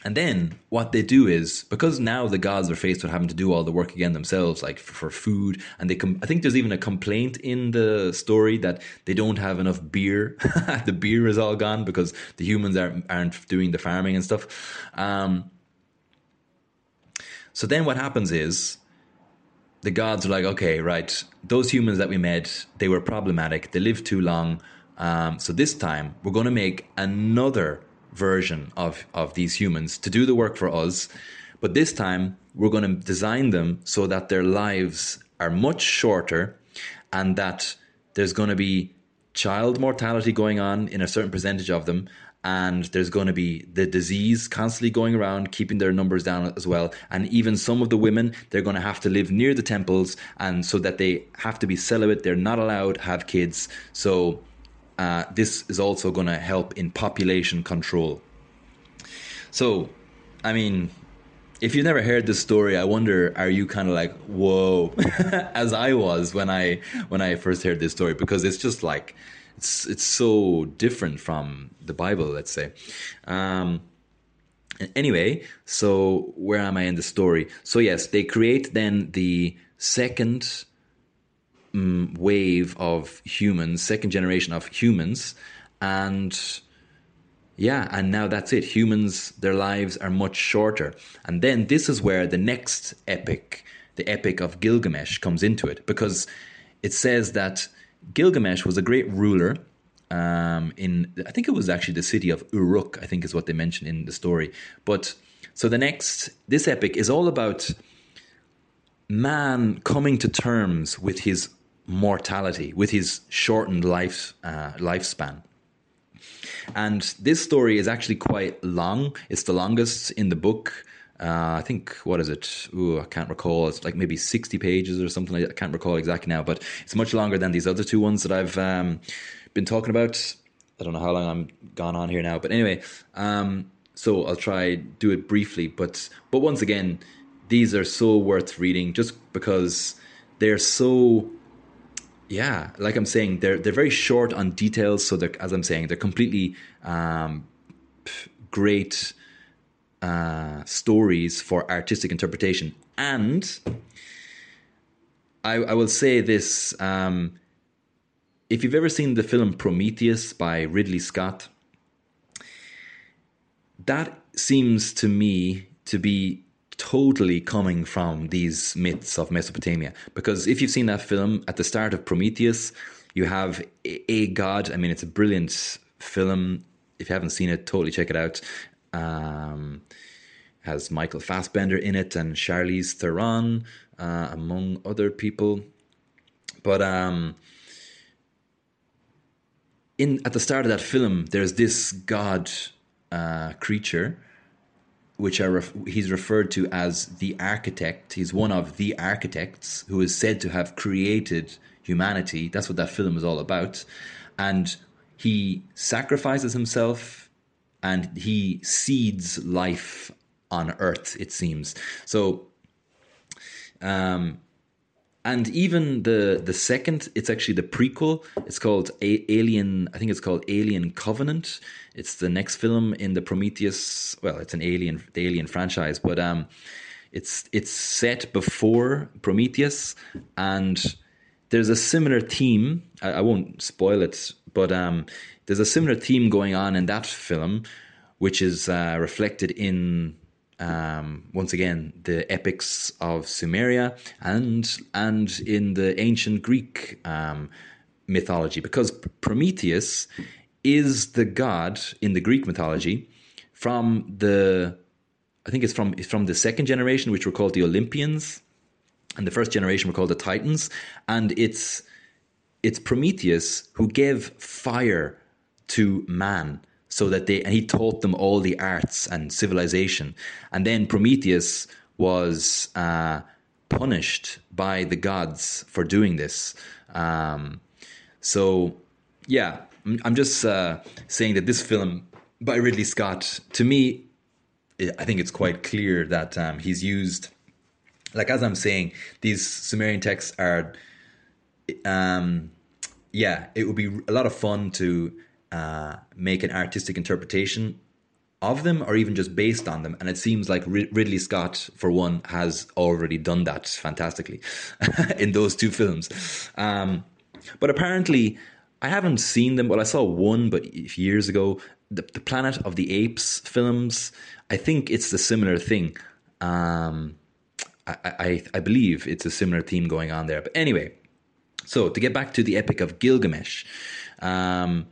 And then what they do is because now the gods are faced with having to do all the work again themselves, like for, for food, and they com- I think there's even a complaint in the story that they don't have enough beer. the beer is all gone because the humans aren't aren't doing the farming and stuff. Um, so then what happens is the gods are like, okay, right, those humans that we met, they were problematic. They lived too long. Um, so this time we're going to make another version of, of these humans to do the work for us. But this time we're going to design them so that their lives are much shorter and that there's going to be child mortality going on in a certain percentage of them and there's going to be the disease constantly going around keeping their numbers down as well. And even some of the women they're going to have to live near the temples and so that they have to be celibate they're not allowed to have kids. So uh, this is also going to help in population control. So i mean if you've never heard this story i wonder are you kind of like whoa as i was when i when i first heard this story? Because it's just like it's it's so different from the Bible, let's say. Um, anyway, so where am I in the story? So yes, they create then the second um, wave of humans, second generation of humans, and yeah, and now that's it. Humans, their lives are much shorter, and then this is where the next epic, the epic of Gilgamesh, comes into it because it says that Gilgamesh was a great ruler um, in, I think it was actually the city of Uruk, I think is what they mentioned in the story. But so the next, this epic is all about man coming to terms with his mortality, with his shortened life uh, lifespan. And this story is actually quite long. It's the longest in the book. Uh, I think what is it? Ooh, I can't recall. It's like maybe sixty pages or something. I can't recall exactly now, but it's much longer than these other two ones that I've um, been talking about. I don't know how long I'm gone on here now, but anyway, um, so I'll try do it briefly. But but once again, these are so worth reading just because they're so yeah, like I'm saying, they're they're very short on details. So they're as I'm saying, they're completely um, great uh, stories for artistic interpretation. And I, I will say this: um, if you've ever seen the film Prometheus by Ridley Scott, that seems to me to be totally coming from these myths of Mesopotamia. Because if you've seen that film at the start of Prometheus, you have a god. I mean, it's a brilliant film. If you haven't seen it, totally check it out. Um, has Michael Fassbender in it and Charlize Theron, uh, among other people. But um, in at the start of that film, there's this god uh, creature which are ref- he's referred to as the architect. He's one of the architects who is said to have created humanity. That's what that film is all about. And he sacrifices himself and he seeds life on earth, it seems. So, um, and even the the second, it's actually the prequel. It's called A- Alien. I think it's called Alien Covenant. It's the next film in the Prometheus. Well, it's an Alien, the Alien franchise, but um, it's it's set before Prometheus, and there's a similar theme. I, I won't spoil it, but um, there's a similar theme going on in that film, which is uh, reflected in um, once again the epics of Sumeria and and in the ancient Greek um, mythology, because Prometheus is the god in the Greek mythology from the I think it's from it's from the second generation, which were called the Olympians, and the first generation were called the Titans, and it's it's Prometheus who gave fire to man so that they and he taught them all the arts and civilization, and then Prometheus was uh, punished by the gods for doing this. Um, so yeah, I'm just uh, saying that this film by Ridley Scott, to me, I think it's quite clear that um, he's used, like as I'm saying, these Sumerian texts are, um, yeah, it would be a lot of fun to uh, make an artistic interpretation of them or even just based on them. And it seems like Ridley Scott, for one, has already done that fantastically in those two films. Um, but apparently, I haven't seen them. Well, I saw one, but years ago, the, the Planet of the Apes films. I think it's the similar thing. Um, I, I, I believe it's a similar theme going on there. But anyway, so to get back to the Epic of Gilgamesh, um,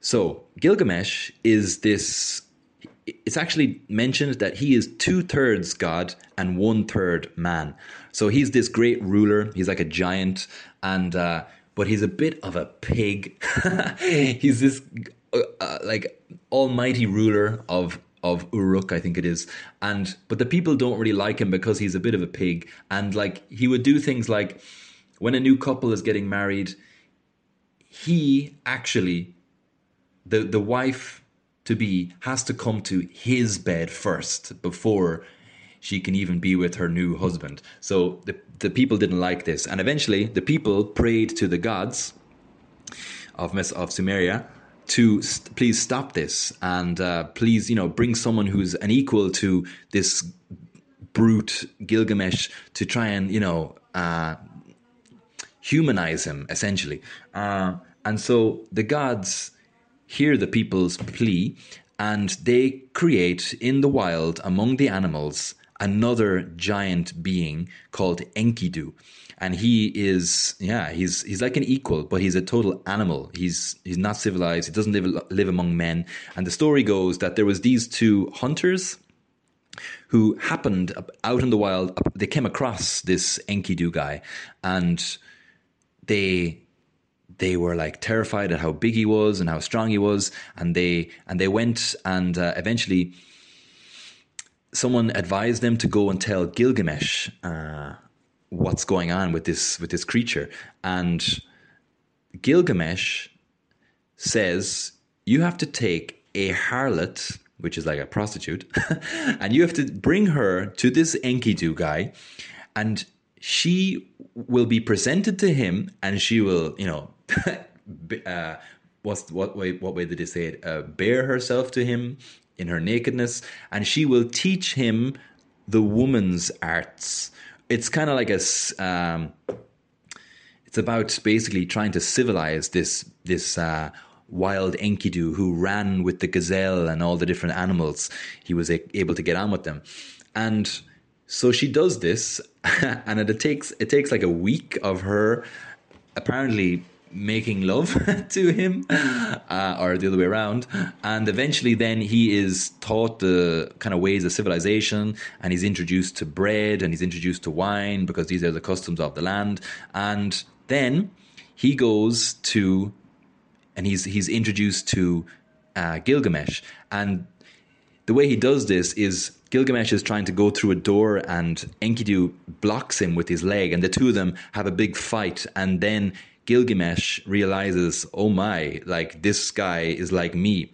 so Gilgamesh is this. It's actually mentioned that he is two thirds god and one third man. So he's this great ruler. He's like a giant, and uh, but he's a bit of a pig. he's this uh, uh, like almighty ruler of of Uruk, I think it is. And but the people don't really like him because he's a bit of a pig. And like he would do things like when a new couple is getting married, he actually the the wife to be has to come to his bed first before she can even be with her new husband. So the, the people didn't like this. And eventually, the people prayed to the gods of, Mes- of Sumeria to st- please stop this and uh, please, you know, bring someone who's an equal to this brute Gilgamesh to try and, you know, uh, humanize him, essentially. Uh, and so the gods hear the people's plea and they create in the wild among the animals another giant being called Enkidu. And he is, yeah, he's he's like an equal, but he's a total animal. He's he's not civilized. He doesn't live live among men. And the story goes that there was these two hunters who happened out in the wild. They came across this Enkidu guy, and they they were like terrified at how big he was and how strong he was, and they and they went and uh, eventually someone advised them to go and tell Gilgamesh uh, what's going on with this with this creature, and Gilgamesh says you have to take a harlot, which is like a prostitute, and you have to bring her to this Enkidu guy, and she will be presented to him, and she will, you know, uh, what's what way what way did they say it? Uh, bear herself to him in her nakedness, and she will teach him the woman's arts. It's kind of like a. Um, it's about basically trying to civilize this this uh, wild Enkidu who ran with the gazelle and all the different animals. He was able to get on with them, and so she does this, and it takes it takes like a week of her apparently making love to him, uh, or the other way around. And eventually, then he is taught the kind of ways of civilization, and he's introduced to bread, and he's introduced to wine because these are the customs of the land. And then he goes to, and he's he's introduced to uh, Gilgamesh, and the way he does this is Gilgamesh is trying to go through a door and Enkidu blocks him with his leg and the two of them have a big fight and then Gilgamesh realizes, oh my, like this guy is like me.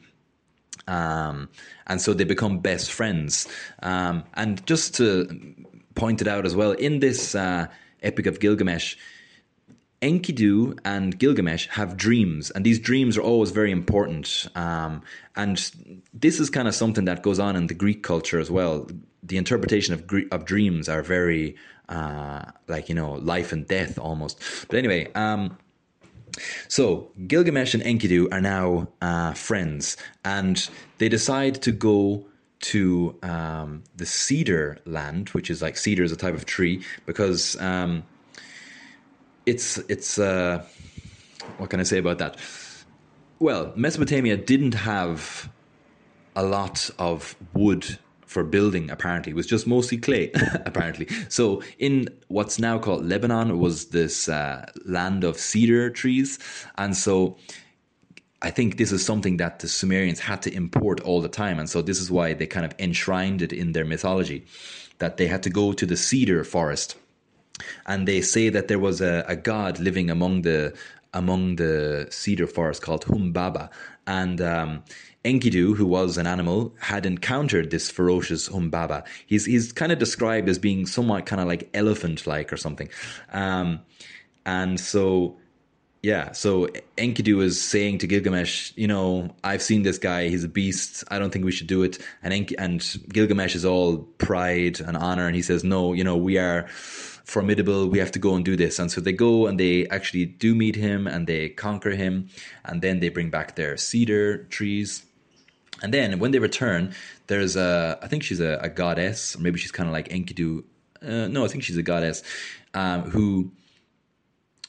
Um, and so they become best friends. Um, and just to point it out as well, in this uh, Epic of Gilgamesh, Enkidu and Gilgamesh have dreams, and these dreams are always very important. Um, and this is kind of something that goes on in the Greek culture as well. The interpretation of of dreams are very uh, like you know life and death almost. But anyway, um, so Gilgamesh and Enkidu are now uh, friends, and they decide to go to um, the cedar land, which is like cedar is a type of tree, because um, it's it's uh, what can I say about that? Well, Mesopotamia didn't have a lot of wood for building apparently. It was just mostly clay apparently. So in what's now called lebanon was this uh, land of cedar trees. And so i think this is something that the sumerians had to import all the time. And so this is why they kind of enshrined it in their mythology that they had to go to the cedar forest and they say that there was a, a god living among the among the cedar forest called Humbaba, and um, Enkidu, who was an animal, had encountered this ferocious Humbaba. He's he's kind of described as being somewhat kind of like elephant like or something, um, and so yeah, so Enkidu is saying to Gilgamesh, you know, I've seen this guy. He's a beast. I don't think we should do it. And Enk- and Gilgamesh is all pride and honor, and he says, no, you know, we are formidable. We have to go and do this. And so they go and they actually do meet him and they conquer him, and then they bring back their cedar trees and then when they return, there's a, I think she's a, a goddess, or maybe she's kind of like Enkidu. Uh, no, I think she's a goddess um, who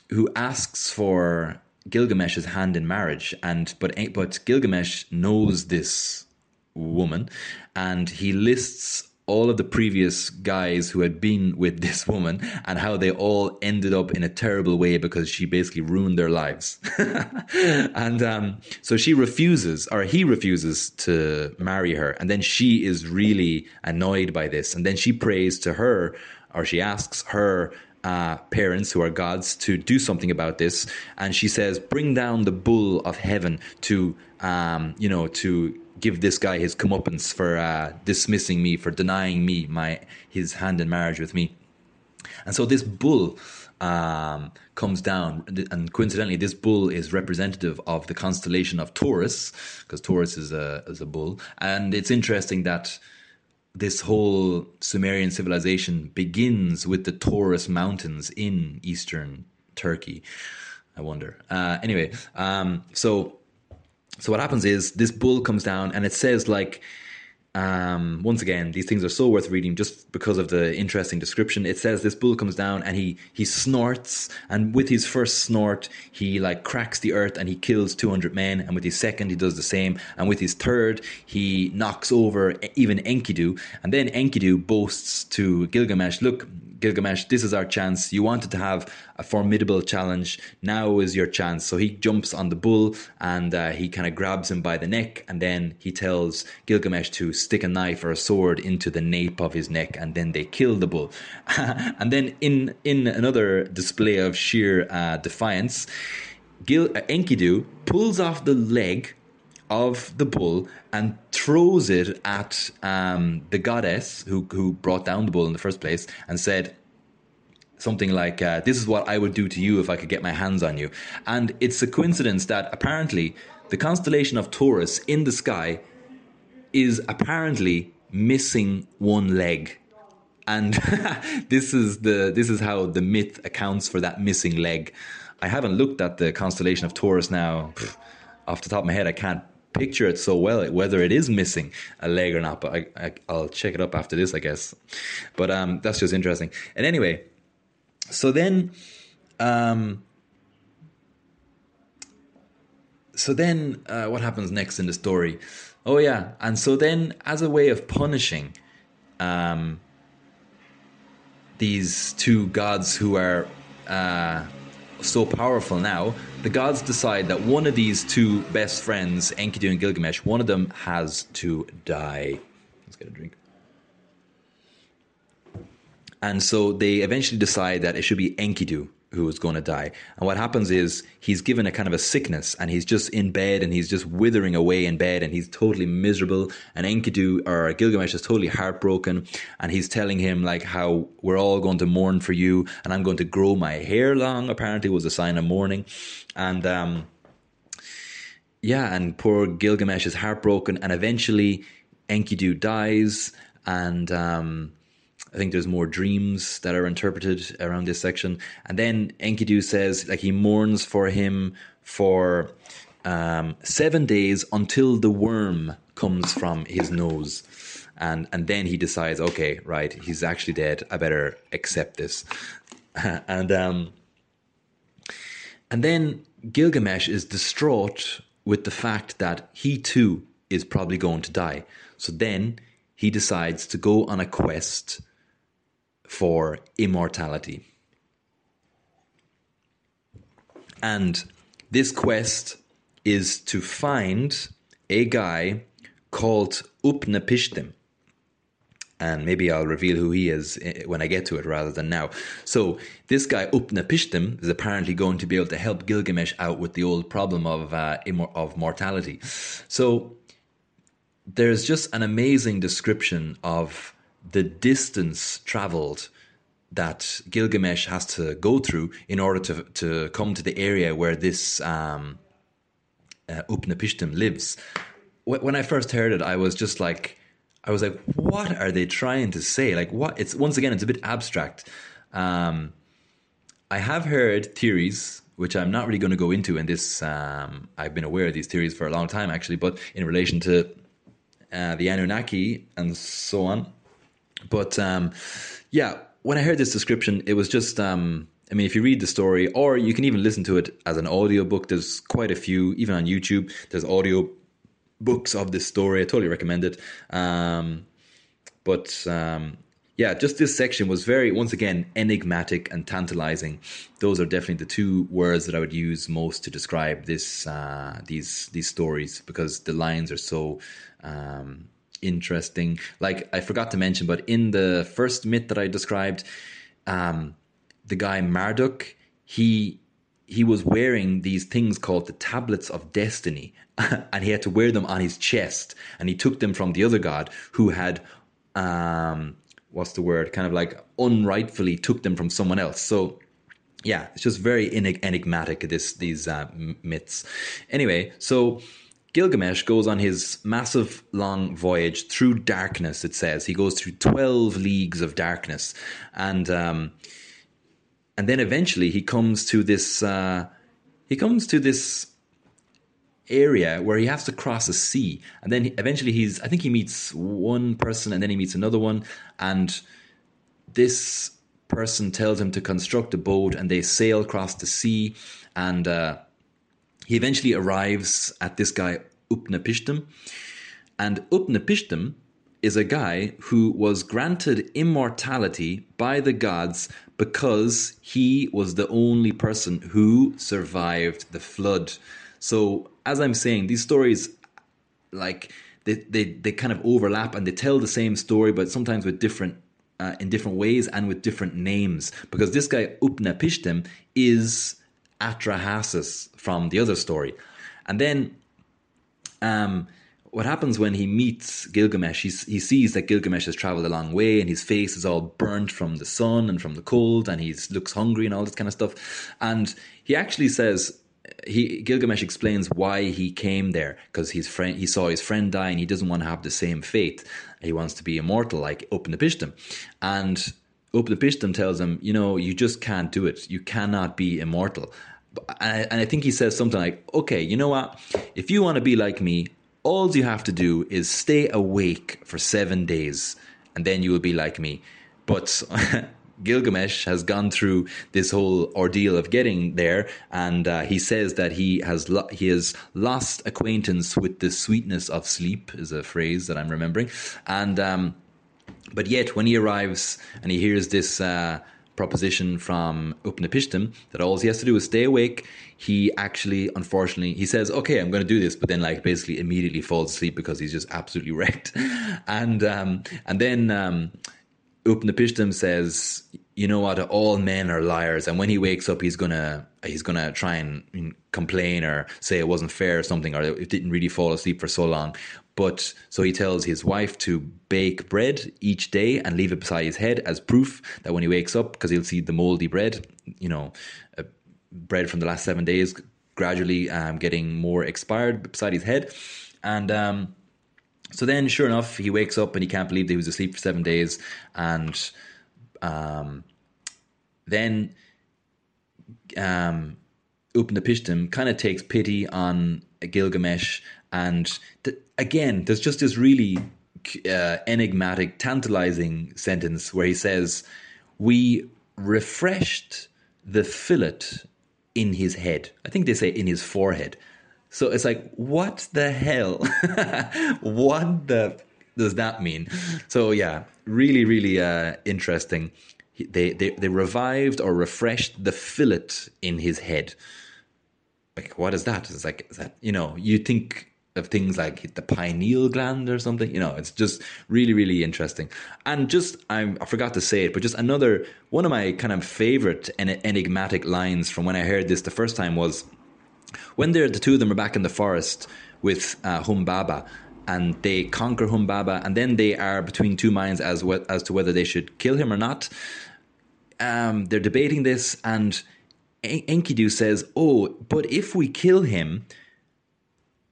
who asks for Gilgamesh's hand in marriage, and but but Gilgamesh knows this woman, and he lists all of the previous guys who had been with this woman and how they all ended up in a terrible way because she basically ruined their lives. and um, so she refuses, or he refuses to marry her. And then she is really annoyed by this. And then she prays to her, or she asks her uh, parents who are gods to do something about this. And she says, bring down the bull of heaven to, um, you know, to give this guy his comeuppance for uh, dismissing me, for denying me my his hand in marriage with me. And so this bull um, comes down, and coincidentally, this bull is representative of the constellation of Taurus, because Taurus is a is a bull. And it's interesting that this whole Sumerian civilization begins with the Taurus Mountains in eastern Turkey. I wonder. Uh, anyway, um, so so what happens is this bull comes down and it says like um, once again, these things are so worth reading just because of the interesting description. It says this bull comes down and he he snorts, and with his first snort, he like cracks the earth and he kills two hundred men. And with his second, he does the same. And with his third, he knocks over even Enkidu. And then Enkidu boasts to Gilgamesh, "Look, Gilgamesh, this is our chance. You wanted to have a formidable challenge. Now is your chance. So he jumps on the bull and uh, he kind of grabs him by the neck. And then he tells Gilgamesh to stick a knife or a sword into the nape of his neck. And then they kill the bull. and then, in, in another display of sheer uh, defiance, Gil- uh, Enkidu pulls off the leg of the bull and throws it at um, the goddess who who brought down the bull in the first place and said something like uh, this is what I would do to you if I could get my hands on you. And it's a coincidence that apparently the constellation of Taurus in the sky is apparently missing one leg. And this is the this is how the myth accounts for that missing leg. I haven't looked at the constellation of Taurus now. Off the top of my head I can't picture it so well whether it is missing a leg or not. But I, will check it up after this, I guess. But um, that's just interesting. And anyway, so then, um, so then uh, what happens next in the story? Oh yeah, and so then as a way of punishing, um, these two gods who are uh, so powerful now, the gods decide that one of these two best friends, Enkidu and Gilgamesh, one of them has to die. Let's get a drink. And so they eventually decide that it should be Enkidu who is going to die. And what happens is he's given a kind of a sickness and he's just in bed and he's just withering away in bed and he's totally miserable. And Enkidu or Gilgamesh is totally heartbroken and he's telling him like how we're all going to mourn for you and I'm going to grow my hair long, apparently was a sign of mourning. And um yeah, and poor Gilgamesh is heartbroken and eventually Enkidu dies and um I think there's more dreams that are interpreted around this section. And then Enkidu says, like, he mourns for him for um, seven days until the worm comes from his nose. And, and then he decides, okay, right, he's actually dead. I better accept this. and, um, and then Gilgamesh is distraught with the fact that he too is probably going to die. So then he decides to go on a quest for immortality. And this quest is to find a guy called Upnapishtim. And maybe I'll reveal who he is eh, when I get to it rather than now. So, this guy, Upnapishtim, is apparently going to be able to help Gilgamesh out with the old problem of, uh, immor- of mortality. So, there's just an amazing description of the distance traveled that Gilgamesh has to go through in order to to come to the area where this um, uh, Upnapishtim lives. When I first heard it, I was just like, I was like, what are they trying to say? Like, what? It's once again, it's a bit abstract. Um, I have heard theories, which I'm not really going to go into in this. Um, I've been aware of these theories for a long time, actually, but in relation to uh, the Anunnaki and so on. But um, yeah, when I heard this description, it was just. Um, I mean, if you read the story, or you can even listen to it as an audio book. There's quite a few, even on YouTube. There's audio books of this story. I totally recommend it. Um, but um, yeah, just this section was very, once again, enigmatic and tantalizing. Those are definitely the two words that I would use most to describe this uh, these these stories because the lines are so um, interesting. Like I forgot to mention, but in the first myth that I described, um, the guy Marduk, he he was wearing these things called the tablets of destiny, and he had to wear them on his chest, and he took them from the other god who had um, what's the word? Kind of like unrightfully took them from someone else. So yeah, it's just very enigmatic. This these uh, myths. Anyway, so Gilgamesh goes on his massive long voyage through darkness, it says. He goes through 12 leagues of darkness. And, um, and then eventually he comes to this, uh, he comes to this area where he has to cross a sea. And then eventually he's, I think he meets one person and then he meets another one. And this person tells him to construct a boat and they sail across the sea. And, uh, he eventually arrives at this guy Upnapishtim, and Upnapishtim is a guy who was granted immortality by the gods because he was the only person who survived the flood. So, as I'm saying, these stories, like, they, they, they kind of overlap and they tell the same story, but sometimes with different uh, in different ways and with different names. Because this guy Upnapishtim is Atrahasis from the other story, and then um, what happens when he meets Gilgamesh? He, he sees that Gilgamesh has traveled a long way, and his face is all burnt from the sun and from the cold, and he looks hungry and all this kind of stuff. And he actually says, he Gilgamesh explains why he came there because his friend he saw his friend die and he doesn't want to have the same fate. He wants to be immortal like Upnapishtim. And Upnapishtim tells him, you know, you just can't do it. You cannot be immortal. And I, and I think he says something like, okay, you know what? If you want to be like me, all you have to do is stay awake for seven days and then you will be like me. But Gilgamesh has gone through this whole ordeal of getting there, and uh, he says that he has lo- he has lost acquaintance with the sweetness of sleep is a phrase that I'm remembering, and um, but yet when he arrives and he hears this. Uh, proposition from Upnapishtim that all he has to do is stay awake. He actually, unfortunately, he says, "Okay, I'm going to do this," but then, like, basically, immediately falls asleep because he's just absolutely wrecked. And um, and then um, Upnapishtim says, you know what, all men are liars. And when he wakes up, he's gonna he's gonna try and complain or say it wasn't fair or something, or it didn't really fall asleep for so long. But so he tells his wife to bake bread each day and leave it beside his head as proof that when he wakes up, because he'll see the moldy bread, you know, uh, bread from the last seven days gradually um, getting more expired beside his head, and. Um, so then, sure enough, he wakes up and he can't believe that he was asleep for seven days. And um, then um, Upnapishtim kind of takes pity on Gilgamesh. And th- again, there's just this really uh, enigmatic, tantalizing sentence where he says, We refreshed the fillet in his head. I think they say in his forehead. So it's like, what the hell? what the does that mean? So yeah, really, really uh, interesting. They, they they revived or refreshed the fillet in his head. Like, what is that? It's like is that you know you think of things like the pineal gland or something. You know, it's just really, really interesting. And just, I, I forgot to say it, but just another one of my kind of favorite enigmatic lines from when I heard this the first time was when they're the two of them are back in the forest with uh, Humbaba, and they conquer Humbaba, and then they are between two minds as we- as to whether they should kill him or not. Um, they're debating this, and en- Enkidu says, "Oh, but if we kill him,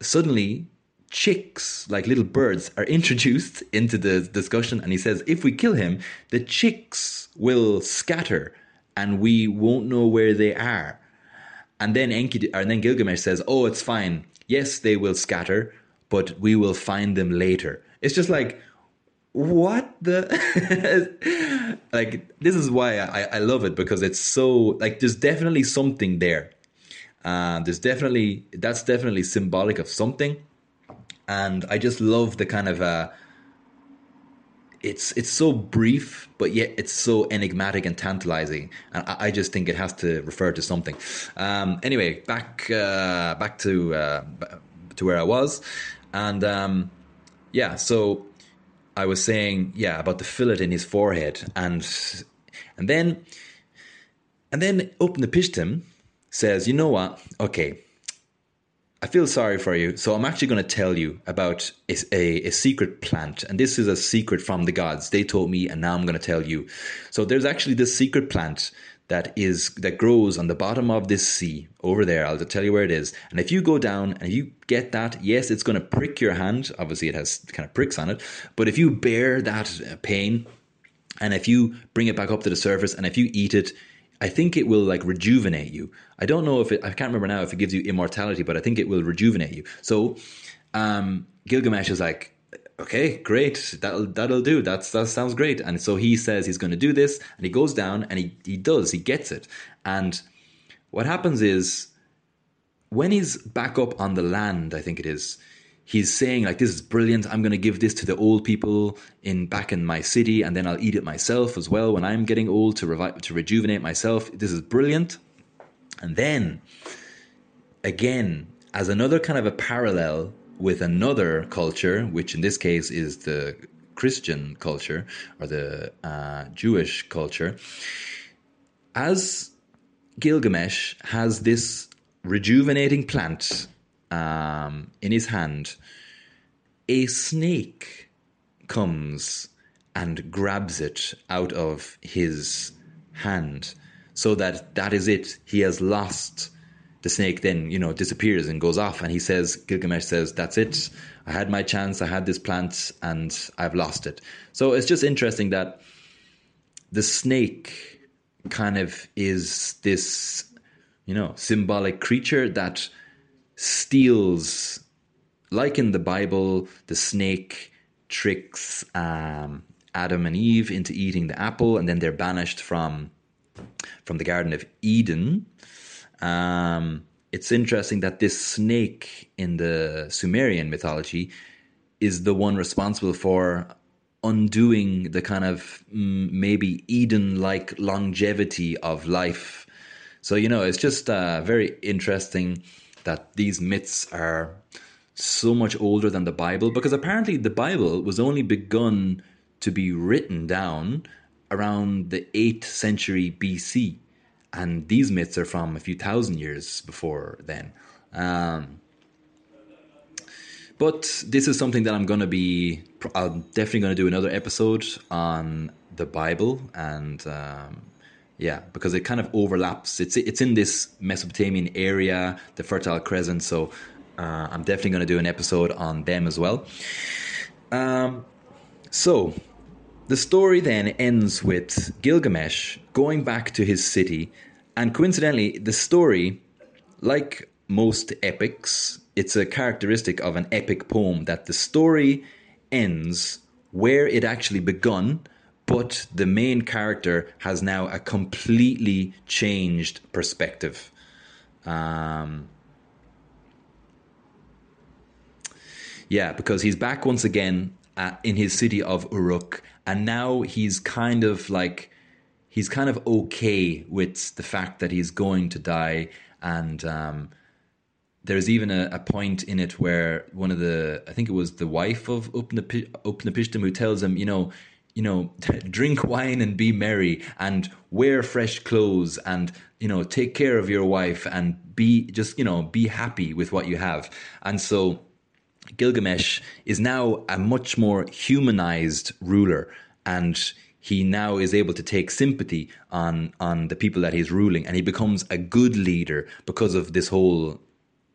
suddenly." Chicks, like little birds, are introduced into the discussion, and he says, If we kill him, the chicks will scatter and we won't know where they are. And then Enki, and then Gilgamesh says, "Oh, it's fine. Yes, they will scatter, but we will find them later." It's just like, what the like? This is why I, I love it because it's so like there's definitely something there. Uh, there's definitely that's definitely symbolic of something, and I just love the kind of uh, it's it's so brief, but yet it's so enigmatic and tantalizing, and I, I just think it has to refer to something. Um, anyway, back uh, back to uh, to where I was, and um, yeah, so I was saying yeah about the fillet in his forehead, and and then and then Upnapishtim says, you know what? Okay, I feel sorry for you. So I'm actually going to tell you about a, a, a, secret plant. And this is a secret from the gods. They told me, and now I'm going to tell you. So there's actually this secret plant that is that grows on the bottom of this sea over there. I'll tell you where it is. And if you go down and you get that, yes, it's going to prick your hand. Obviously, it has kind of pricks on it. But if you bear that uh, pain, and if you bring it back up to the surface, and if you eat it, I think it will like rejuvenate you. I don't know if it, I can't remember now if it gives you immortality, but I think it will rejuvenate you. So um, Gilgamesh is like, okay, great, that'll that'll do. That's that sounds great. And so he says he's going to do this, and he goes down and he he does. He gets it. And what happens is when he's back up on the land, I think it is, he's saying like this is brilliant. I'm going to give this to the old people in back in my city and then i'll eat it myself as well when i'm getting old to revive to rejuvenate myself. This is brilliant. And then again as another kind of a parallel with another culture which in this case is the christian culture or the uh, jewish culture as gilgamesh has this rejuvenating plant um, in his hand, a snake comes and grabs it out of his hand so that that is it. He has lost. The snake then, you know, disappears and goes off. And he says, Gilgamesh says, That's it. I had my chance. I had this plant and I've lost it. So it's just interesting that the snake kind of is this, you know, symbolic creature that steals, like in the Bible, the snake tricks um, Adam and Eve into eating the apple, and then they're banished from from the Garden of Eden. Um, it's interesting that this snake in the Sumerian mythology is the one responsible for undoing the kind of mm, maybe Eden like longevity of life. So, you know, it's just uh, very interesting that these myths are so much older than the Bible because apparently the Bible was only begun to be written down around the 8th century BC. And these myths are from a few thousand years before then. Um, but this is something that I'm going to be, I'm definitely going to do another episode on the Bible and um, yeah, because it kind of overlaps. It's it's in this Mesopotamian area, the Fertile Crescent. So uh, I'm definitely going to do an episode on them as well. Um, so the story then ends with Gilgamesh going back to his city, and coincidentally, the story, like most epics, it's a characteristic of an epic poem that the story ends where it actually begun but the main character has now a completely changed perspective. Um, yeah, because he's back once again uh, in his city of Uruk, and now he's kind of like he's kind of okay with the fact that he's going to die, and um, there's even a, a, point in it where one of the I think it was the wife of Upnapishtim who tells him, you know you know, drink wine and be merry and wear fresh clothes and, you know, take care of your wife and be just, you know, be happy with what you have. And so Gilgamesh is now a much more humanized ruler and he now is able to take sympathy on on the people that he's ruling and he becomes a good leader because of this whole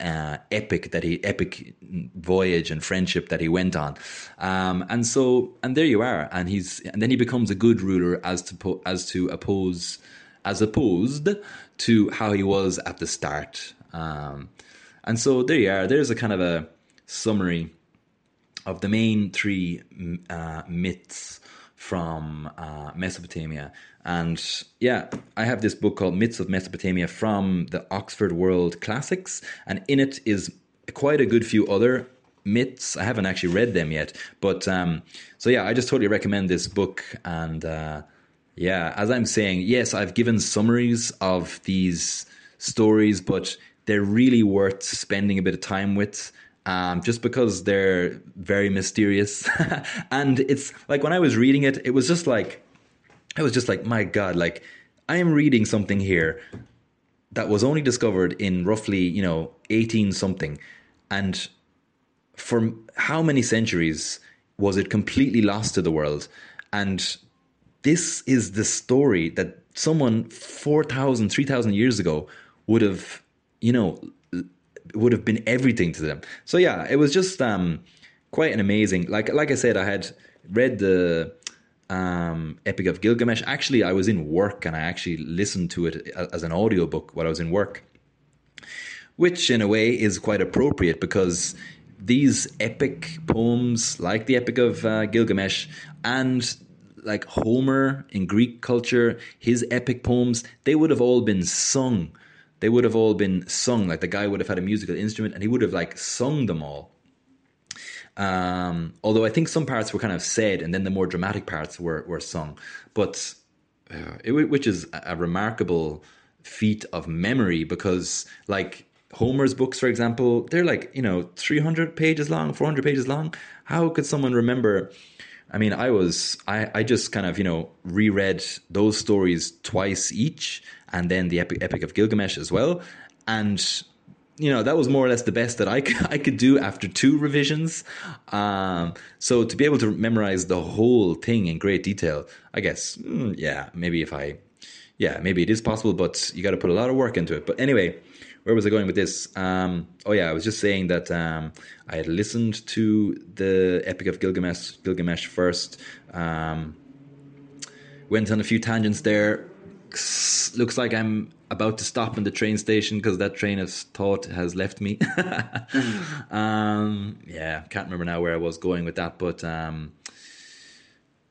uh, epic that he epic voyage and friendship that he went on, um, and so and there you are, and he's and then he becomes a good ruler as to as to oppose as opposed to how he was at the start, um, and so there you are. There's a kind of a summary of the main three uh, myths from uh, Mesopotamia. And yeah, I have this book called Myths of Mesopotamia from the Oxford World Classics, and in it is quite a good few other myths. I haven't actually read them yet, but um, so yeah, I just totally recommend this book. And uh, yeah, as I'm saying, yes, I've given summaries of these stories, but they're really worth spending a bit of time with um, just because they're very mysterious. and it's like when I was reading it, it was just like, I was just like, my God, like I am reading something here that was only discovered in roughly, you know, 18 something. And for how many centuries was it completely lost to the world? And this is the story that someone 4,000, 3,000 years ago would have, you know, would have been everything to them. So yeah, it was just um, quite an amazing. Like like I said, I had read the um, Epic of Gilgamesh. Actually, I was in work and I actually listened to it as an audiobook while I was in work, which in a way is quite appropriate because these epic poems, like the Epic of uh, Gilgamesh and like Homer in Greek culture, his epic poems, they would have all been sung they would have all been sung. Like the guy would have had a musical instrument and he would have like sung them all. Um, although I think some parts were kind of said, and then the more dramatic parts were were sung. But uh, it, which is a remarkable feat of memory because, like Homer's books, for example, they're like you know three hundred pages long, four hundred pages long. How could someone remember? I mean, I was I, I just kind of you know reread those stories twice each, and then the Epic, Epic of Gilgamesh as well, and you know that was more or less the best that I could, I could do after two revisions. Um, so to be able to memorize the whole thing in great detail, I guess, mm, yeah, maybe if I, yeah, maybe it is possible, but you got to put a lot of work into it. But anyway, where was I going with this? Um, oh yeah, I was just saying that um, I had listened to the Epic of Gilgamesh, Gilgamesh first. Um, went on a few tangents there. Looks like I'm about to stop in the train station because that train of thought has left me. um, yeah, can't remember now where I was going with that, but um,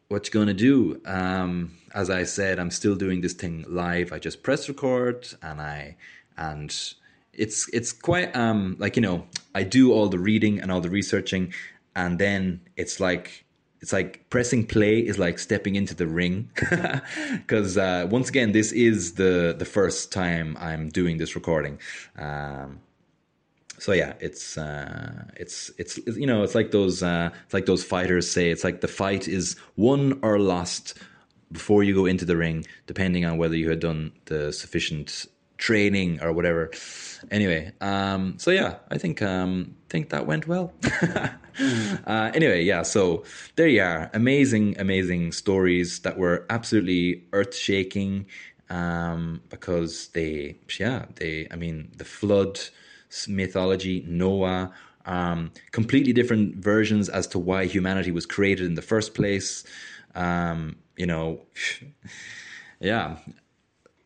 what you gonna do? Um, as I said, I'm still doing this thing live. I just press record and I and it's it's quite um like you know I do all the reading and all the researching, and then it's like it's like pressing play is like stepping into the ring because uh, once again this is the the first time I'm doing this recording. Um, so yeah, it's uh, it's it's you know it's like those uh, it's like those fighters say it's like the fight is won or lost before you go into the ring, depending on whether you had done the sufficient training or whatever. Anyway, um, so yeah, I think um, think that went well. uh, anyway, yeah, so there you are. Amazing, amazing stories that were absolutely earth shaking um, because they, yeah, they. I mean, the flood mythology, Noah. Um, completely different versions as to why humanity was created in the first place. Um, you know, yeah,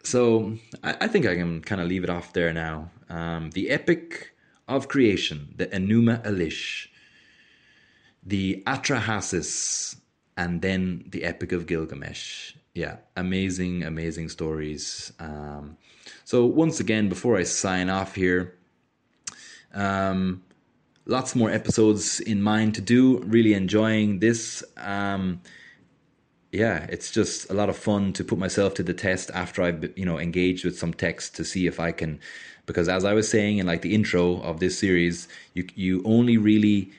so I, I think I can kind of leave it off there now. Um, the Epic of Creation, the Enuma Elish, the Atrahasis, and then the Epic of Gilgamesh. Yeah, amazing, amazing stories. Um, so once again, before I sign off here, um, lots more episodes in mind to do. Really enjoying this. Um, yeah, it's just a lot of fun to put myself to the test after I've you know engaged with some text to see if I can, because as I was saying in like the intro of this series, you you only really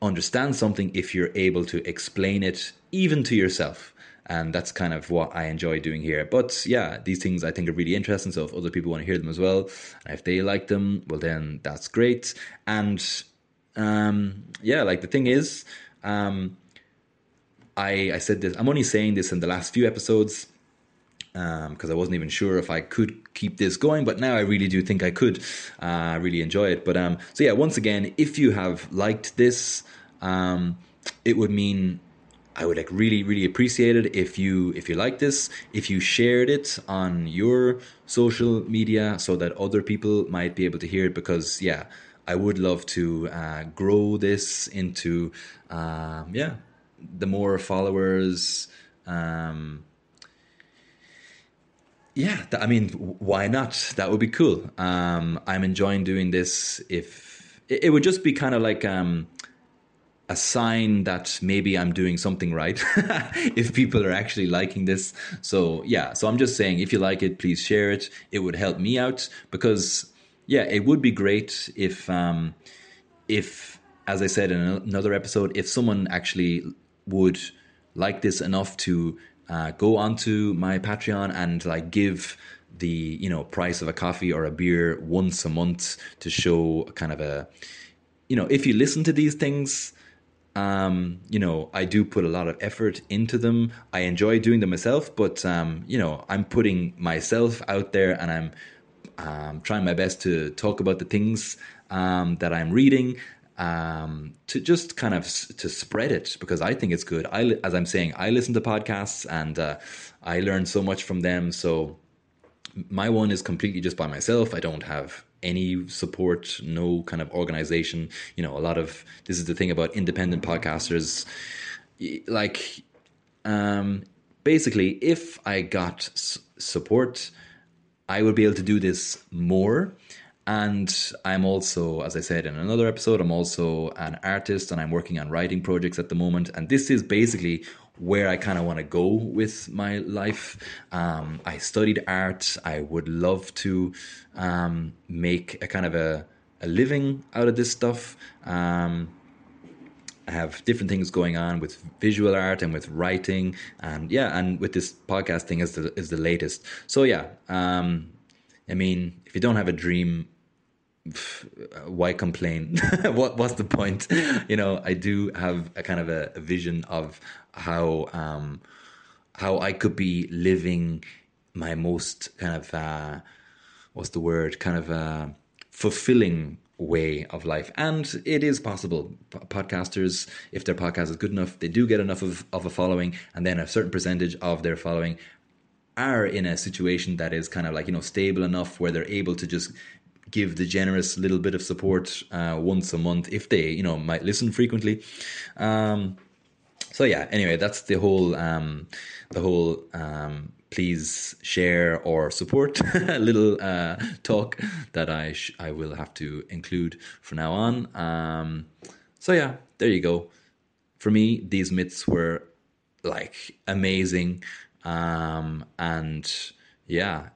understand something if you're able to explain it even to yourself. And that's kind of what I enjoy doing here. But yeah, these things I think are really interesting. So if other people want to hear them as well, and if they like them, well then that's great. And um, yeah, like the thing is, um, I, I said this, I'm only saying this in the last few episodes because um, I wasn't even sure if I could keep this going, but now I really do think I could. Uh, really enjoy it. But um, so yeah, once again, if you have liked this, um, it would mean I would like really, really appreciate it if you if you like this, if you shared it on your social media so that other people might be able to hear it. Because yeah, I would love to uh, grow this into um, yeah the more followers, um, yeah, I mean, why not? That would be cool. Um, I'm enjoying doing this. If it, would just be kind of like um, a sign that maybe I'm doing something right. if people are actually liking this, so yeah. So I'm just saying, if you like it, please share it. It would help me out because yeah, it would be great if um, if as I said in another episode, if someone actually would like this enough to uh, go onto my Patreon and like give the you know price of a coffee or a beer once a month to show kind of a you know if you listen to these things um, you know I do put a lot of effort into them. I enjoy doing them myself but um, you know I'm putting myself out there and I'm um, trying my best to talk about the things um, that I'm reading um, to just kind of to spread it because I think it's good. I, as I'm saying, I listen to podcasts and uh, I learn so much from them. So my one is completely just by myself. I don't have any support, no kind of organization. You know, a lot of this is the thing about independent podcasters. Like, um, basically, if I got s- support, I would be able to do this more and I'm also, as I said in another episode, I'm also an artist and I'm working on writing projects at the moment. And this is basically where I kind of want to go with my life. Um, I studied art. I would love to um, make a kind of a, a living out of this stuff. Um, I have different things going on with visual art and with writing, and yeah, and with this podcasting is the is the latest. So yeah, um, I mean, if you don't have a dream, why complain? what what's the point? You know, I do have a kind of a, a vision of how um, how I could be living my most kind of uh, what's the word? Kind of uh, fulfilling way of life and it is possible podcasters if their podcast is good enough they do get enough of, of a following and then a certain percentage of their following are in a situation that is kind of like you know stable enough where they're able to just give the generous little bit of support uh, once a month if they you know might listen frequently. Um, so yeah anyway that's the whole um, the whole um, please share or support little uh, talk that I sh- I will have to include from now on. Um, so yeah there you go. For me these myths were like amazing. Um, and yeah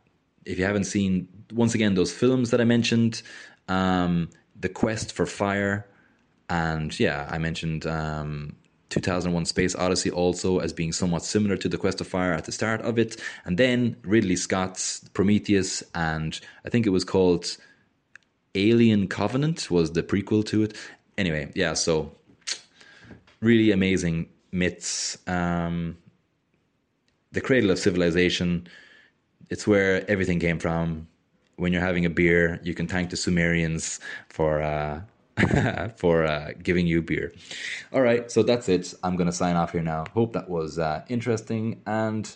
if you haven't seen once again those films that I mentioned, um, The Quest for Fire, and yeah, I mentioned um, 2001 Space Odyssey also as being somewhat similar to The Quest of Fire at the start of it, and then Ridley Scott's Prometheus, and I think it was called Alien Covenant was the prequel to it. Anyway, yeah, so really amazing myths. Um, the cradle of civilization. It's where everything came from when you're having a beer, you can thank the Sumerians for uh, for uh, giving you beer. All right, so that's it. I'm gonna sign off here now. Hope that was uh, interesting, and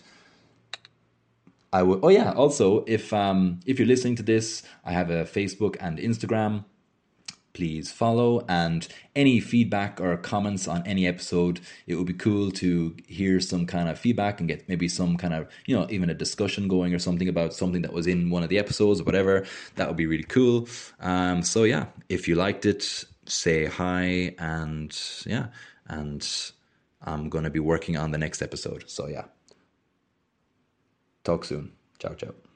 I would. Oh yeah, also if um if you're listening to this, I have a Facebook and Instagram please follow. And any feedback or comments on any episode, it would be cool to hear some kind of feedback and get maybe some kind of, you know, even a discussion going or something about something that was in one of the episodes or whatever. That would be really cool. Um, so, yeah, if you liked it, say hi. And yeah, and I'm going to be working on the next episode. So, yeah. Talk soon. Ciao, ciao.